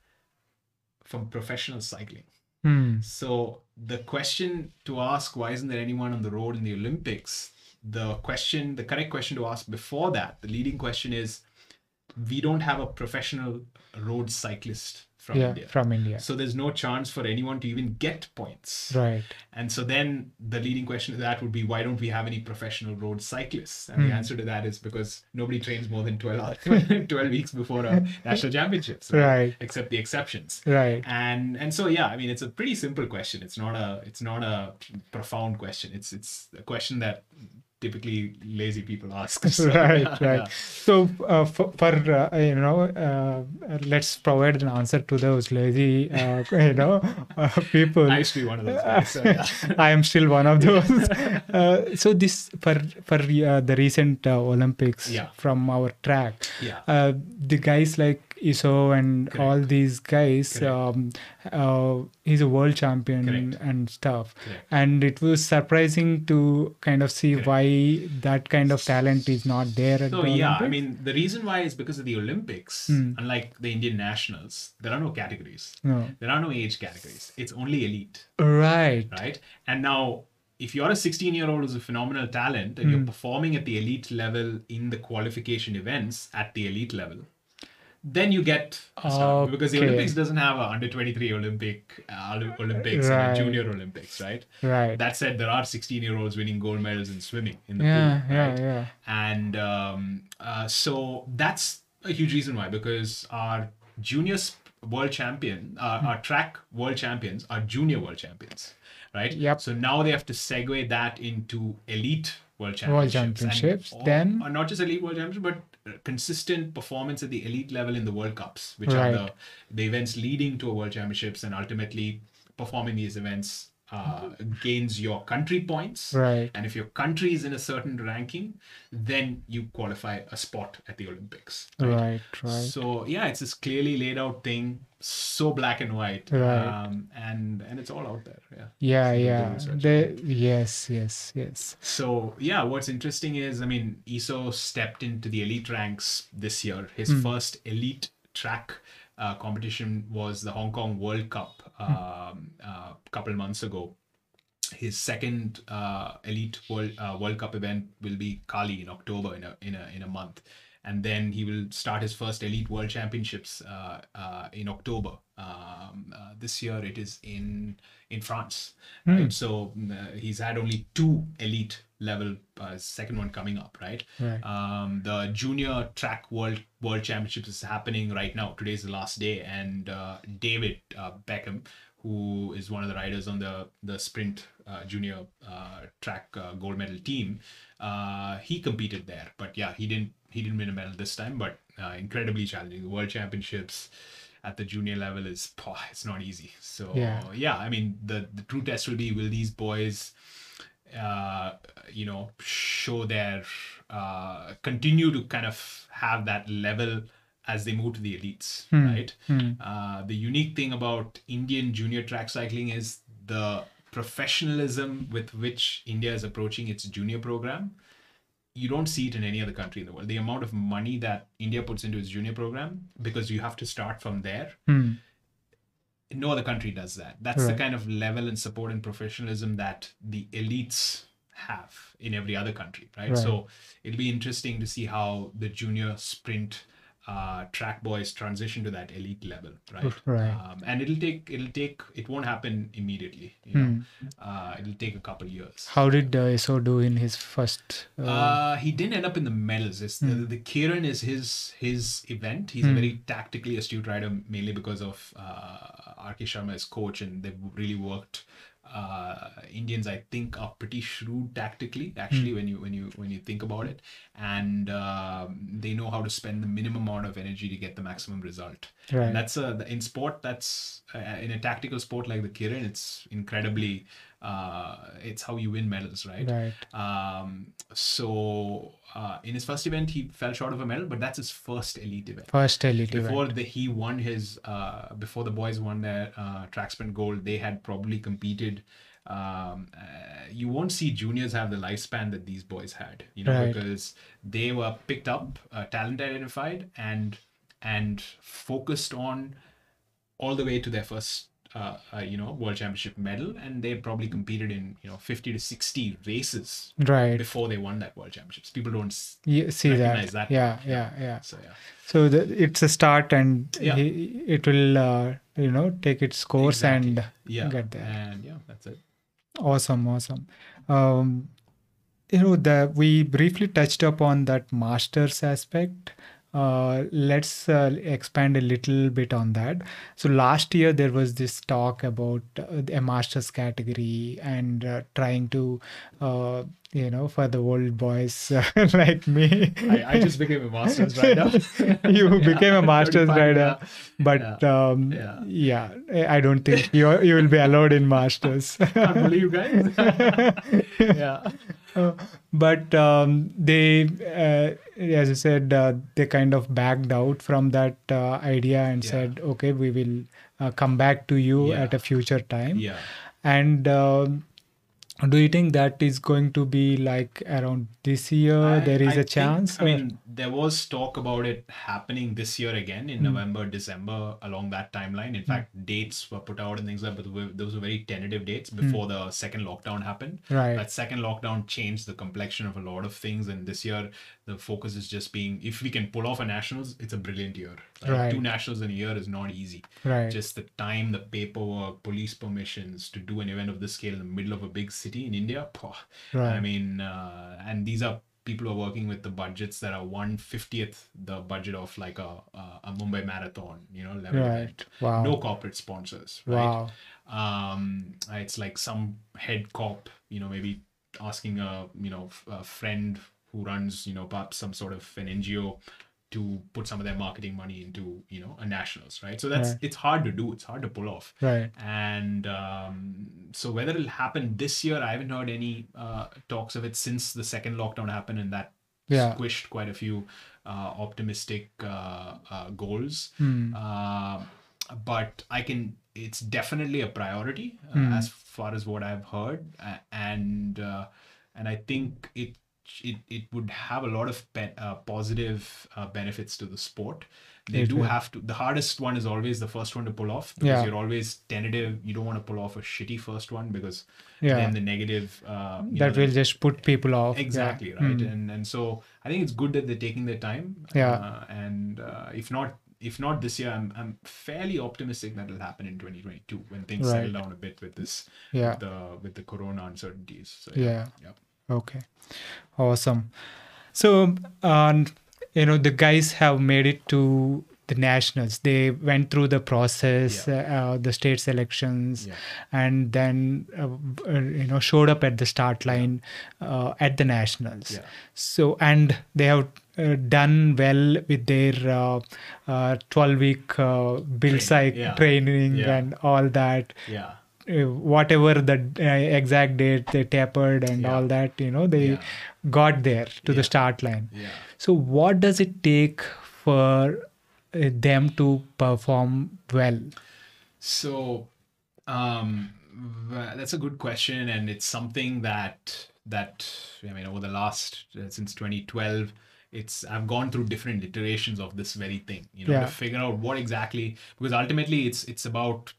from professional cycling. Hmm. So the question to ask, why isn't there anyone on the road in the Olympics? The question, the correct question to ask before that, the leading question is, we don't have a professional road cyclist from yeah. India. From India. So there's no chance for anyone to even get points. Right. And so then the leading question to that would be why don't we have any professional road cyclists? And the Hmm. answer to that is because nobody trains more than 12, hours, 12 weeks before a national championships, Right. except the exceptions. Right. And and so yeah, I mean it's a pretty simple question. It's not a it's not a profound question. It's it's a question that typically lazy people ask. So, right right yeah. so uh, for, for uh, you know uh, let's provide an answer to those lazy uh, you know uh, people I used to be one of those guys. So, yeah. I am still one of those. uh, so this for for uh, the recent uh, Olympics Yeah. from our track, Yeah. uh, the guys like Esow and Correct. all these guys. Um, uh, he's a world champion Correct. and stuff. Correct. And it was surprising to kind of see why that kind of talent is not there at So the yeah, I mean the reason why is because of the Olympics. Hmm. Unlike the Indian nationals, there are no categories. no. There are no age categories. It's only elite, Right. right? And now, if you're a 16 year old who's a phenomenal talent and Hmm. you're performing at the elite level in the qualification events at the elite level, then you get start. because the Olympics doesn't have a under 23 Olympic uh, Olympics and a junior Olympics, right? Right. That said, there are 16 year olds winning gold medals in swimming in the yeah. pool, Yeah. right? Yeah. and um, uh, so that's a huge reason why because our junior sp- world champion uh, our track world champions are junior world champions right Yep. so now they have to segue that into elite world championships World and championships, all- then- uh, not just elite world championships but uh, consistent performance at the elite level in the world cups which Right. are the, the events leading to a world championships and ultimately performing these events uh, gains your country points Right. and if your country is in a certain ranking, then you qualify a spot at the Olympics. Right. Right. So yeah, it's this clearly laid out thing, so black and white, Right. um, and and it's all out there. Yeah. Yeah, So yeah. They, yes, yes, yes. So yeah, what's interesting is, I mean, Esow stepped into the elite ranks this year. His Hmm. first elite track uh, competition was the Hong Kong World Cup um, a couple months ago. His second uh, elite World uh, World Cup event will be Cali in October in a in a in a month, and then he will start his first elite World Championships uh, uh, in October. Um, uh, this year it is in in France, right? So uh, he's had only two elite level, uh, second one coming up, right? Right. Um, the junior track world world championships is happening right now. Today's the last day, and uh, David uh, Beckham, who is one of the riders on the the sprint uh, junior uh, track uh, gold medal team, uh, he competed there. But yeah, he didn't he didn't win a medal this time, but uh, incredibly challenging. The world championships at the junior level is pah, it's not easy. So Yeah. yeah, I mean the the true test will be will these boys uh, you know, show their uh, continue to kind of have that level as they move to the elites, right? Uh, the unique thing about Indian junior track cycling is the professionalism with which India is approaching its junior program. You don't see it in any other country in the world. The amount of money that India puts into its junior program, because you have to start from there, Hmm. no other country does that. That's the kind of level and support and professionalism that the elites have in every other country, right? Right. So it'll be interesting to see how the junior sprint uh, track boys transition to that elite level, right? Right. Um, and it'll take it'll take it won't happen immediately. You know, uh, it'll take a couple years. How did uh, Esow do in his first? Uh, Uh, he didn't end up in the medals. It's the, the keirin is his his event. He's a very tactically astute rider, mainly because of uh, RK Sharma as coach, and they've really worked. Uh, Indians, I think, are pretty shrewd tactically. Actually, when you when you when you think about it, and um, they know how to spend the minimum amount of energy to get the maximum result. Right. And that's a in sport. That's uh, in a tactical sport like the keirin. It's incredibly. Uh, it's how you win medals, right? Right. Um, so uh, in his first event, he fell short of a medal, but that's his first elite event. First elite Before event. the, he won his, uh, before the boys won their uh, track sprint gold, they had probably competed. Um, uh, you won't see juniors have the lifespan that these boys had, you know, Right. because they were picked up, uh, talent identified, and and focused on all the way to their first uh, uh, you know world championship medal and they probably competed in you know 50 to 60 races Right. before they won that world championships people don't see that. that Yeah, yeah, yeah. so yeah So the, it's a start, and Yeah. he, it will, uh, you know, take its course Exactly. and yeah get there. and yeah that's it Awesome, awesome. Um, you know, the we briefly touched upon that masters aspect, uh, let's uh, expand a little bit on that. So last year there was this talk about uh, a masters category and uh, trying to, uh, you know, for the old boys uh, like me. I, I just became a master's rider. you Yeah, became a masters 35, rider, yeah. but um, Yeah. yeah, I don't think you you will be allowed in masters. Can't believe guys. yeah. But um, they, uh, as I said, uh, they kind of backed out from that uh, idea and Yeah. said, "Okay, we will uh, come back to you Yeah. at a future time." Yeah. And um do you think that is going to be like around this year? I- there is I a chance. Think, I mean, there was talk about it happening this year again Hmm. in November, December, along that timeline. In fact, dates were put out and things like that, but those were very tentative dates before the second lockdown happened. Hmm. right. That second lockdown changed the complexion of a lot of things, and this year the focus is just being if we can pull off a nationals, it's a brilliant year. Right. Two nationals in a year is not easy. right. Just the time, the paperwork, police permissions to do an event of this scale in the middle of a big city in India. phew, I mean, uh, and these are people who are working with the budgets that are one fiftieth the budget of like a a, a Mumbai marathon, you know, level right. event. Wow. No corporate sponsors, right? wow. Um, it's like some head cop, you know, maybe asking a you know a friend who runs you know perhaps some sort of an NGO to put some of their marketing money into you know a nationals, right? So that's Right. it's hard to do. It's hard to pull off Right. and um, so whether it'll happen this year i haven't heard any uh, talks of it since the second lockdown happened and that Yeah. squished quite a few uh, optimistic uh, uh, goals Hmm. uh, but i can it's definitely a priority uh, Hmm. as far as what i've heard uh, and uh, and i think it it, it would have a lot of pe- uh, positive uh, benefits to the sport they It do have to the hardest one is always the first one to pull off because Yeah. you're always tentative you don't want to pull off a shitty first one because Yeah. then the negative uh, that know, will just put people off. Yeah. exactly right Hmm. and and so i think it's good that they're taking their time Yeah. uh, and uh, if not if not this year i'm i'm fairly optimistic that it'll happen in 2022 when things Right. settle down a bit with this Yeah. with the with the corona uncertainties so Yeah. yeah. Okay. Awesome. So, um, you know, the guys have made it to the nationals. They went through the process, uh, the state selections, Yeah. and then, uh, uh, you know, showed up at the start line uh, at the nationals. Yeah. So, and they have uh, done well with their uh, uh, 12 week uh, build Train- cycle yeah. training Yeah. and all that yeah uh, whatever the uh, exact date they tapered and Yeah. all that you know they Yeah. got there to the start line yeah so what does it take for uh, them to perform well So, um, that's a good question, and it's something that that I mean over the last uh, since 2012, it's I've gone through different iterations of this very thing, you know, Yeah. to figure out what exactly because ultimately it's it's about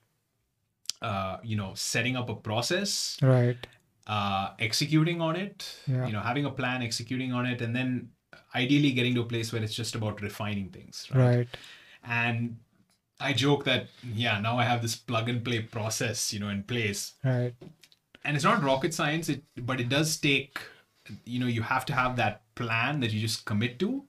uh, you know setting up a process, right uh, executing on it, Yeah. you know, having a plan, executing on it, and then ideally getting to a place where it's just about refining things, right and I joke that yeah, now I have this plug and play process, you know, in place, right and it's not rocket science. It but it does take, you know, you have to have that plan that you just commit to.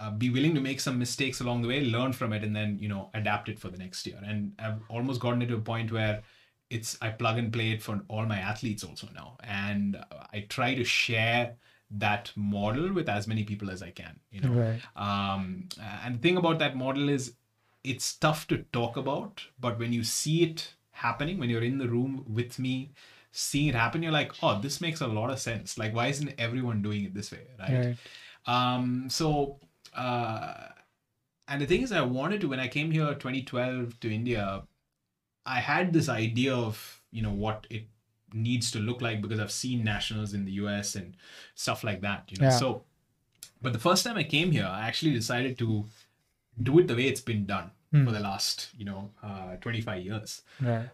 Uh, be willing to make some mistakes along the way, learn from it, and then you know adapt it for the next year. And I've almost gotten it to a point where it's I plug and play it for all my athletes also now, and I try to share that model with as many people as I can. You know, right um, and the thing about that model is it's tough to talk about, but when you see it happening, when you're in the room with me, seeing it happen, you're like, oh, this makes a lot of sense. Like, why isn't everyone doing it this way? Right. right Um, so, uh, and the thing is, I wanted to, when I came here 2012 to India, I had this idea of, you know, what it needs to look like because I've seen nationals in the US and stuff like that, you know. Yeah. So, but the first time I came here, I actually decided to do it the way it's been done Hmm. for the last, you know, uh, 25 years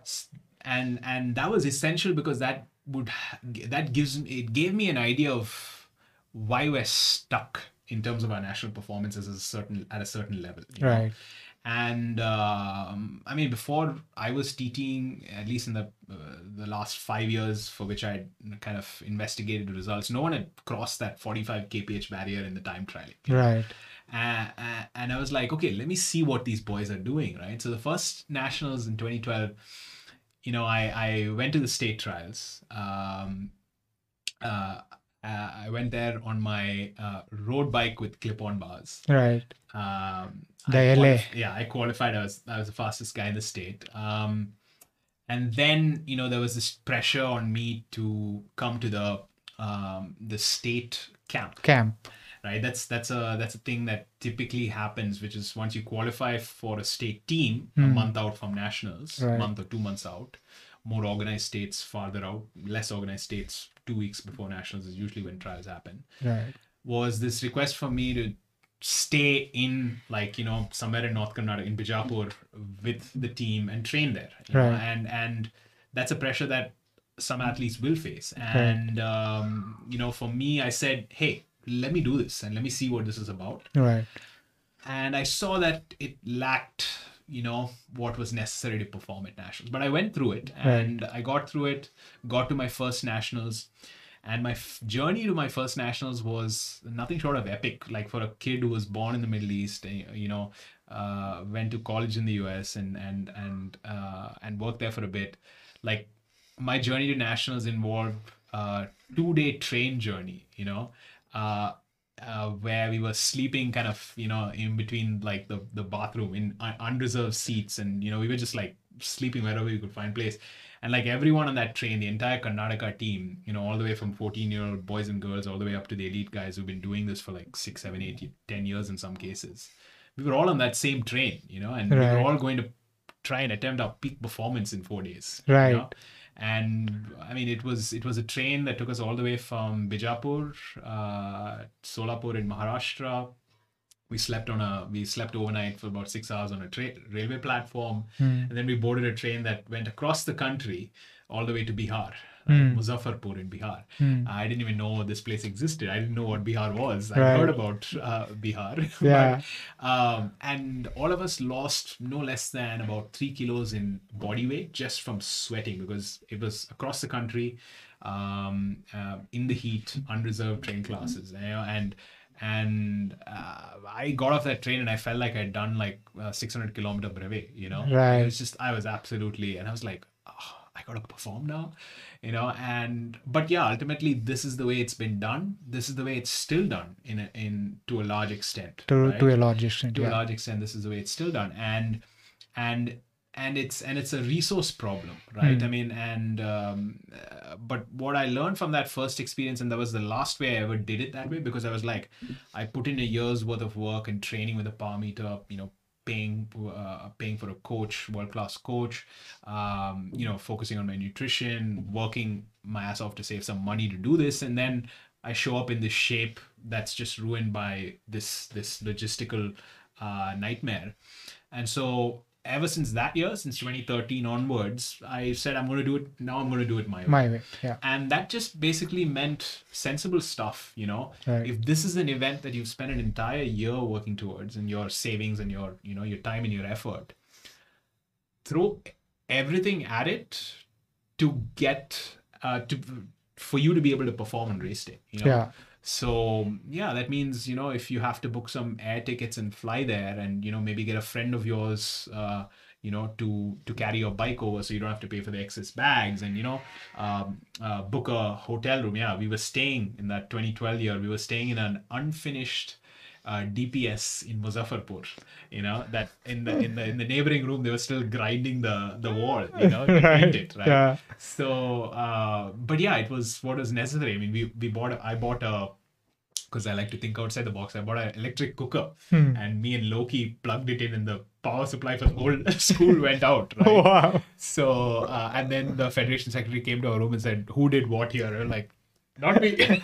s- and and that was essential because that would that gives me it gave me an idea of why we're stuck in terms of our national performances at a certain at a certain level you know? right And um, I mean, before I was teaching at least in the uh, the last five years for which I kind of investigated the results, no one had crossed that 45 kph barrier in the time trial. Right. Uh, uh, and I was like, okay, let me see what these boys are doing, right? So the first nationals in 2012, you know, I I went to the state trials. Um, uh, I went there on my uh, road bike with clip-on bars. Right. Um, The I LA. yeah, I qualified. I was I was the fastest guy in the state. Um, and then you know there was this pressure on me to come to the um, the state camp Camp. right that's that's a that's a thing that typically happens which is once you qualify for a state team a Hmm. month out from nationals Right. a month or two months out more organized states farther out less organized states two weeks before nationals is usually when trials happen Right. was this request for me to stay in like you know somewhere in north Karnataka in bijapur with the team and train there you know? Right. and and that's a pressure that some athletes will face and um, you know for me i said hey let me do this and let me see what this is about Right. and i saw that it lacked you know what was necessary to perform at nationals. But i went through it and i got through it got to my first nationals. And my f- journey to my first nationals was nothing short of epic. Like for a kid who was born in the middle east eh, you know uh, went to college in the us and and and uh, and worked there for a bit. Like my journey to nationals involved a two day train journey you know? Uh, uh, where we were sleeping kind of you know in between like the the bathroom in un- unreserved seats and you know we were just like sleeping wherever we could find place and like everyone on that train the entire karnataka team you know all the way from 14 year old boys and girls all the way up to the elite guys who've been doing this for like six seven eight ten years in some cases we were all on that same train you know and we Right. were all going to try and attempt our peak performance in four days Right. you know? And I mean it was it was a train that took us all the way from Bijapur, uh, Solapur in Maharashtra. We slept on a we slept overnight for about six hours on a tra- railway platform, Hmm. and then we boarded a train that went across the country all the way to Bihar, Right? Muzaffarpur in Bihar. Hmm. I didn't even know this place existed. I didn't know what Bihar was. I Right. heard about uh, Bihar. Yeah. But, um, and all of us lost no less than about three kilos in body weight just from sweating because it was across the country um, uh, in the heat, unreserved train classes. You know, and and uh, I got off that train and I felt like I'd done like a 600 kilometer brevet, you know? Right. It was just, I was absolutely, and I was like, I gotta perform now, you know? And, but yeah, ultimately, this is the way it's been done. This is the way it's still done in, a, in to a large extent. To, right? to a large extent. to a large extent this is the way it's still done and and and it's and it's a resource problem right Hmm. i mean and um, uh, but what i learned from that first experience and that was the last way i ever did it that way because i was like i put in a year's worth of work and training with a power meter you know paying uh, paying for a coach world class coach um, you know focusing on my nutrition working my ass off to save some money to do this and then i show up in this shape that's just ruined by this this logistical uh, nightmare. And so ever since that year since 2013 onwards i said i'm going to do it now i'm going to do it my way My way. Yeah. and that just basically meant sensible stuff you know Right. if this is an event that you've spent an entire year working towards and your savings and your you know your time and your effort throw everything at it to get uh to for you to be able to perform on race day you know Yeah. So yeah that means you know if you have to book some air tickets and fly there and you know maybe get a friend of yours uh you know to to carry your bike over so you don't have to pay for the excess bags and you know um, uh, book a hotel room. Yeah we were staying in that 2012 year we were staying in an unfinished uh, DPS in Muzaffarpur, you know that in the in the in the neighboring room they were still grinding the the wall, you know, to paint it, right? Yeah. So, uh, but yeah, it was what was necessary. I mean, we we bought I bought a because I like to think outside the box. I bought an electric cooker, Hmm. and me and Loki plugged it in, and the power supply for the whole school went out. Right. Wow. So, uh, and then the federation secretary came to our room and said, "Who did what here?" And like, "Not me."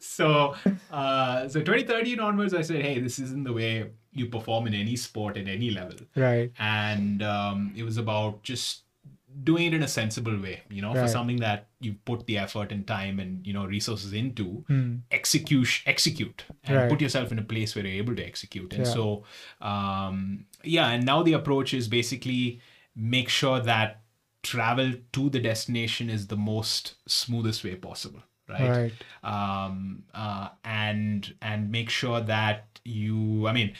So, uh, so 2013 onwards, I said, "Hey, this isn't the way you perform in any sport at any level." Right. and um, it was about just doing it in a sensible way. You know, for something that you put the effort and time and you know resources into, Hmm. execute execute and Right. put yourself in a place where you're able to execute. And Yeah. so, um, yeah, and now the approach is basically make sure that travel to the destination is the most smoothest way possible. Right. um, uh, and and make sure that you i mean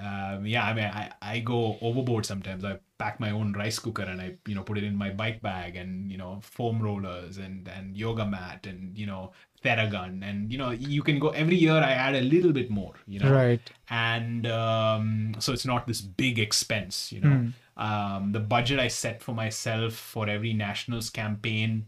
um, yeah i mean I, I go overboard sometimes i pack my own rice cooker and i you know put it in my bike bag and you know foam rollers and and yoga mat and you know theragun and you know you can go every year i add a little bit more you know Right. and um, so it's not this big expense you know Hmm. um, the budget i set for myself for every nationals campaign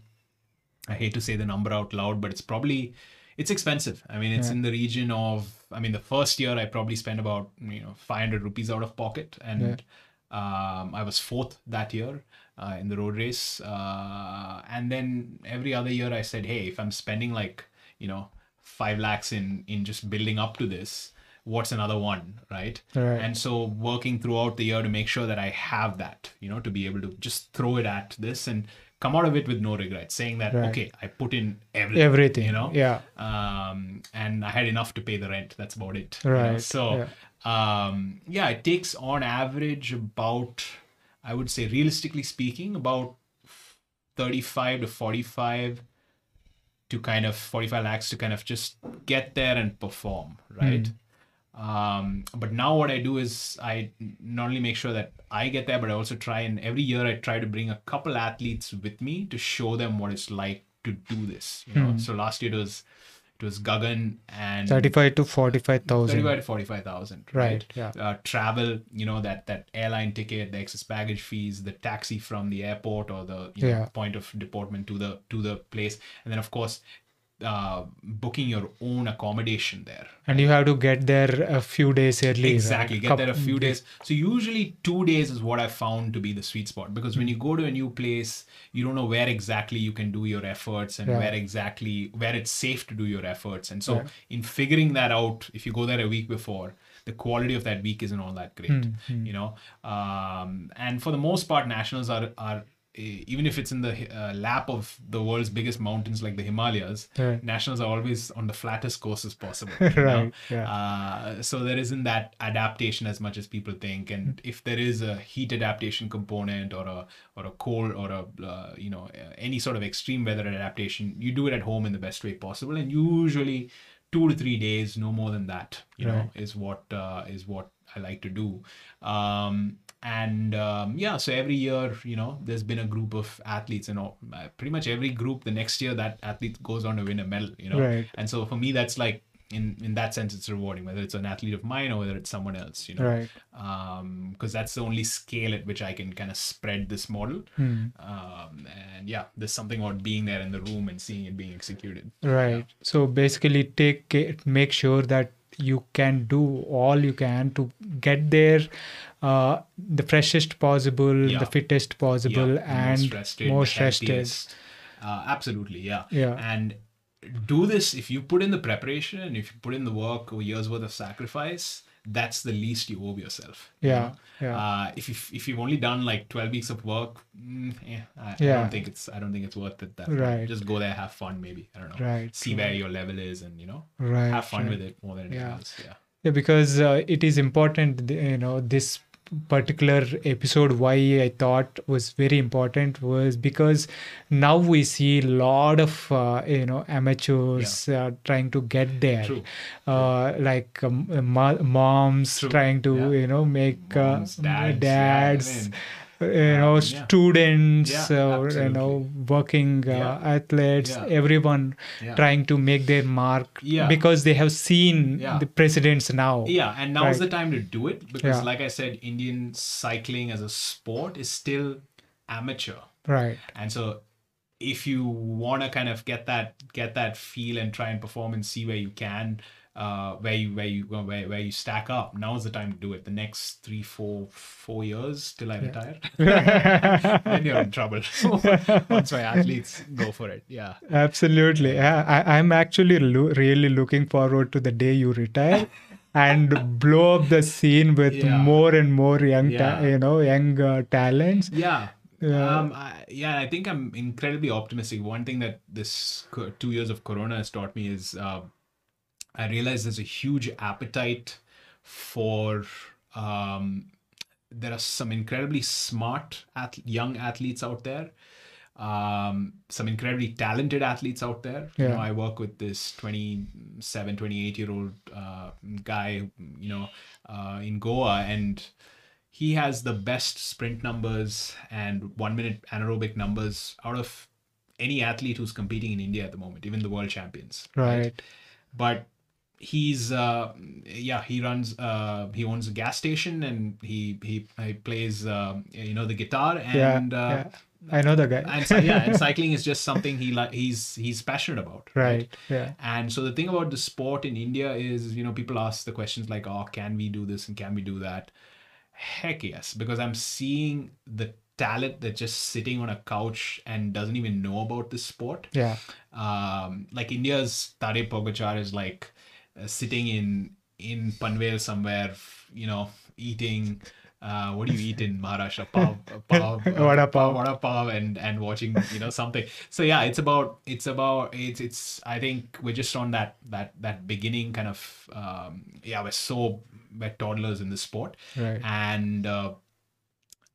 i hate to say the number out loud but it's probably it's expensive. I mean it's Yeah. in the region of i mean the first year i probably spent about you know 500 rupees out of pocket. And um, i was fourth that year uh, in the road race. Uh, and then every other year i said hey if i'm spending like you know 5 lakhs in in just building up to this what's another one right? Right. and so working throughout the year to make sure that i have that you know to be able to just throw it at this. And come out of it with no regrets saying that Right. okay i put in everything Everything. you know Yeah. um and i had enough to pay the rent that's about it you know? Right, so um yeah it takes on average about i would say realistically speaking about 35 to 45 to kind of 45 lakhs to kind of just get there and perform right um but now what i do is i not only make sure that i get there but i also try and every year i try to bring a couple athletes with me to show them what it's like to do this you know so last year it was it was gagan and 35 to 45,000. 35 to 45,000 Right, right, yeah. uh, travel you know that that airline ticket the excess baggage fees the taxi from the airport or the you know, Yeah. point of deportment to the to the place and then of course uh, booking your own accommodation there And you have to get there a few days early. exactly right? get there a few days so usually two days is what i found to be the sweet spot because when you go to a new place you don't know where exactly you can do your efforts and Yeah. where exactly where it's safe to do your efforts and so Yeah. in figuring that out if you go there a week before the quality of that week isn't all that great Hmm, you know um, and for the most part nationals are are even if it's in the uh, lap of the world's biggest mountains like the himalayas Right. nationals are always on the flattest courses possible? Right, yeah. Uh, so there isn't that adaptation as much as people think, and if there is a heat adaptation component or a or a cold or a uh, you know uh, any sort of extreme weather adaptation, you do it at home in the best way possible, and usually two to three days, no more than that, you know, is what uh, is what I like to do. Um, and um, yeah, so every year, you know, there's been a group of athletes, and all, uh, pretty much every group, the next year that athlete goes on to win a medal, you know, Right. and so for me, that's like in in that sense, it's rewarding, whether it's an athlete of mine or whether it's someone else, you know, Right. um, because that's the only scale at which I can kind of spread this model. Hmm. Um, and yeah, there's something about being there in the room and seeing it being executed. Right. So basically, take make sure that you can do all you can to get there uh, the freshest possible, Yeah. the fittest possible, Yeah, and most rested, most rested. Uh, absolutely, yeah. Yeah. And do this if you put in the preparation and if you put in the work or years worth of sacrifice. That's the least you owe yourself. you Yeah, know? yeah. Uh, if you if you've only done like twelve weeks of work, mm, eh, I, I don't think it's I don't think it's worth it. That. Right. Just go there, have fun, maybe. I don't know. Right, See where your level is, and you know, Right, have fun right. with it more than anything Yeah. else. Yeah. Yeah, because uh, it is important, you know, this particular episode, why I thought was very important was because now we see a lot of, uh, you know, amateurs uh, trying to get there. Uh, like um, moms True. trying to, Yeah. you know, make Moms, uh, dads, dads, yeah, I mean, you know, students, Yeah, uh, you know, working uh, athletes, everyone trying to make their mark because they have seen the presidents now. Yeah, and now's Right. the time to do it because, like I said, Indian cycling as a sport is still amateur, Right. and so if you want to kind of get that get that feel and try and perform and see where you can, uh, where you where you where, where you stack up, Now is the time to do it. The next three, four, four years till I retire, then you're in trouble. Once my athletes go for it, yeah. Absolutely. Yeah, I, I'm actually lo- really looking forward to the day you retire and blow up the scene with Yeah. more and more young, ta- you know, young uh, talents. Yeah. Yeah. Um, I, yeah, I think I'm incredibly optimistic. One thing that this co- two years of Corona has taught me is uh, I realize there's a huge appetite for. Um, there are some incredibly smart ath- young athletes out there. Um, some incredibly talented athletes out there. You know, I work with this 27, 28 year old uh, guy, you know, uh, in Goa, and he has the best sprint numbers and one minute anaerobic numbers out of any athlete who's competing in India at the moment, even the world champions. right. But he's uh yeah he runs uh he owns a gas station and he he, he plays uh, you know the guitar Yeah. and uh, yeah. I know the guy. and yeah and cycling is just something he like he's he's passionate about right. Yeah. and so the thing about the sport in India is, you know, people ask the questions like, oh, can we do this and can we do that? Heck yes, because I'm seeing the talent that's just sitting on a couch and doesn't even know about this sport. Yeah. Um, like India's Tadej Pogacar is like uh, sitting in in Panvel somewhere, you know, eating. Uh, what do you eat in Maharashtra? Pav, pav, Vada pav. vada pav, and and watching you know something. So yeah, it's about it's about it's it's. I think we're just on that that that beginning kind of. Um, yeah, we're so we're toddlers in the sport, Right. and uh,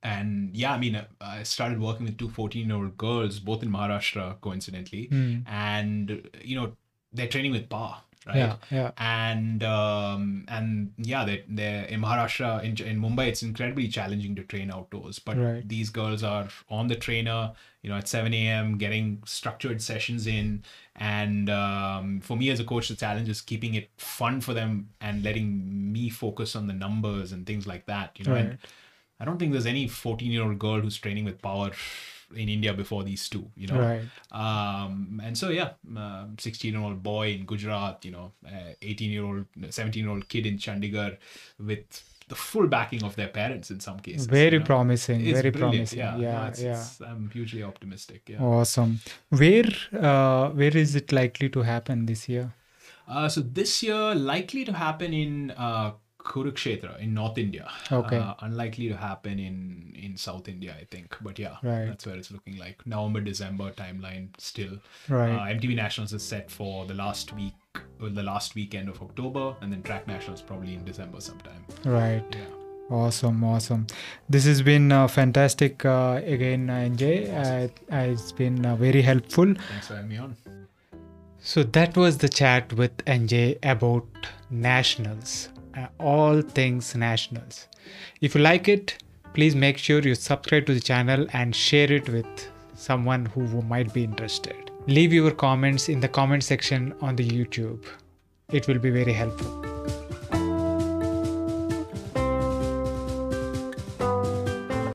and yeah, I mean, uh, I started working with two 14 year old girls, both in Maharashtra, coincidentally, Mm. and you know they're training with power, right? Yeah. Yeah. and um and yeah they they're in maharashtra in, in mumbai it's incredibly challenging to train outdoors but Right. these girls are on the trainer you know at 7 a.m getting structured sessions in and um, for me as a coach the challenge is keeping it fun for them and letting me focus on the numbers and things like that you know Right. and i don't think there's any 14 year old girl who's training with power in india before these two you know Right. um and so yeah 16 year old boy in gujarat you know 18 year old 17 year old kid in chandigarh with the full backing of their parents in some cases Very you know. promising. It's very brilliant, promising. yeah Yeah. No, Yeah. it's- it's- i'm hugely optimistic yeah Awesome. Where uh, where is it likely to happen this year? Uh, so this year, likely to happen in uh, Kurukshetra in North India. Okay. Uh, unlikely to happen in in South India, I think. But yeah, Right. that's where it's looking like. November, December timeline still. Right. Uh, MTB Nationals is set for the last week, well, the last weekend of October, and then Track Nationals probably in December sometime. right. Yeah. Awesome, awesome. This has been uh, fantastic uh, again, uh, NJ. Uh, uh, it's been uh, very helpful. Thanks for having me on. So that was the chat with NJ about nationals, all things nationals. If you like it, please make sure you subscribe to the channel and share it with someone who might be interested. Leave your comments in the comment section on the YouTube. It will be very helpful.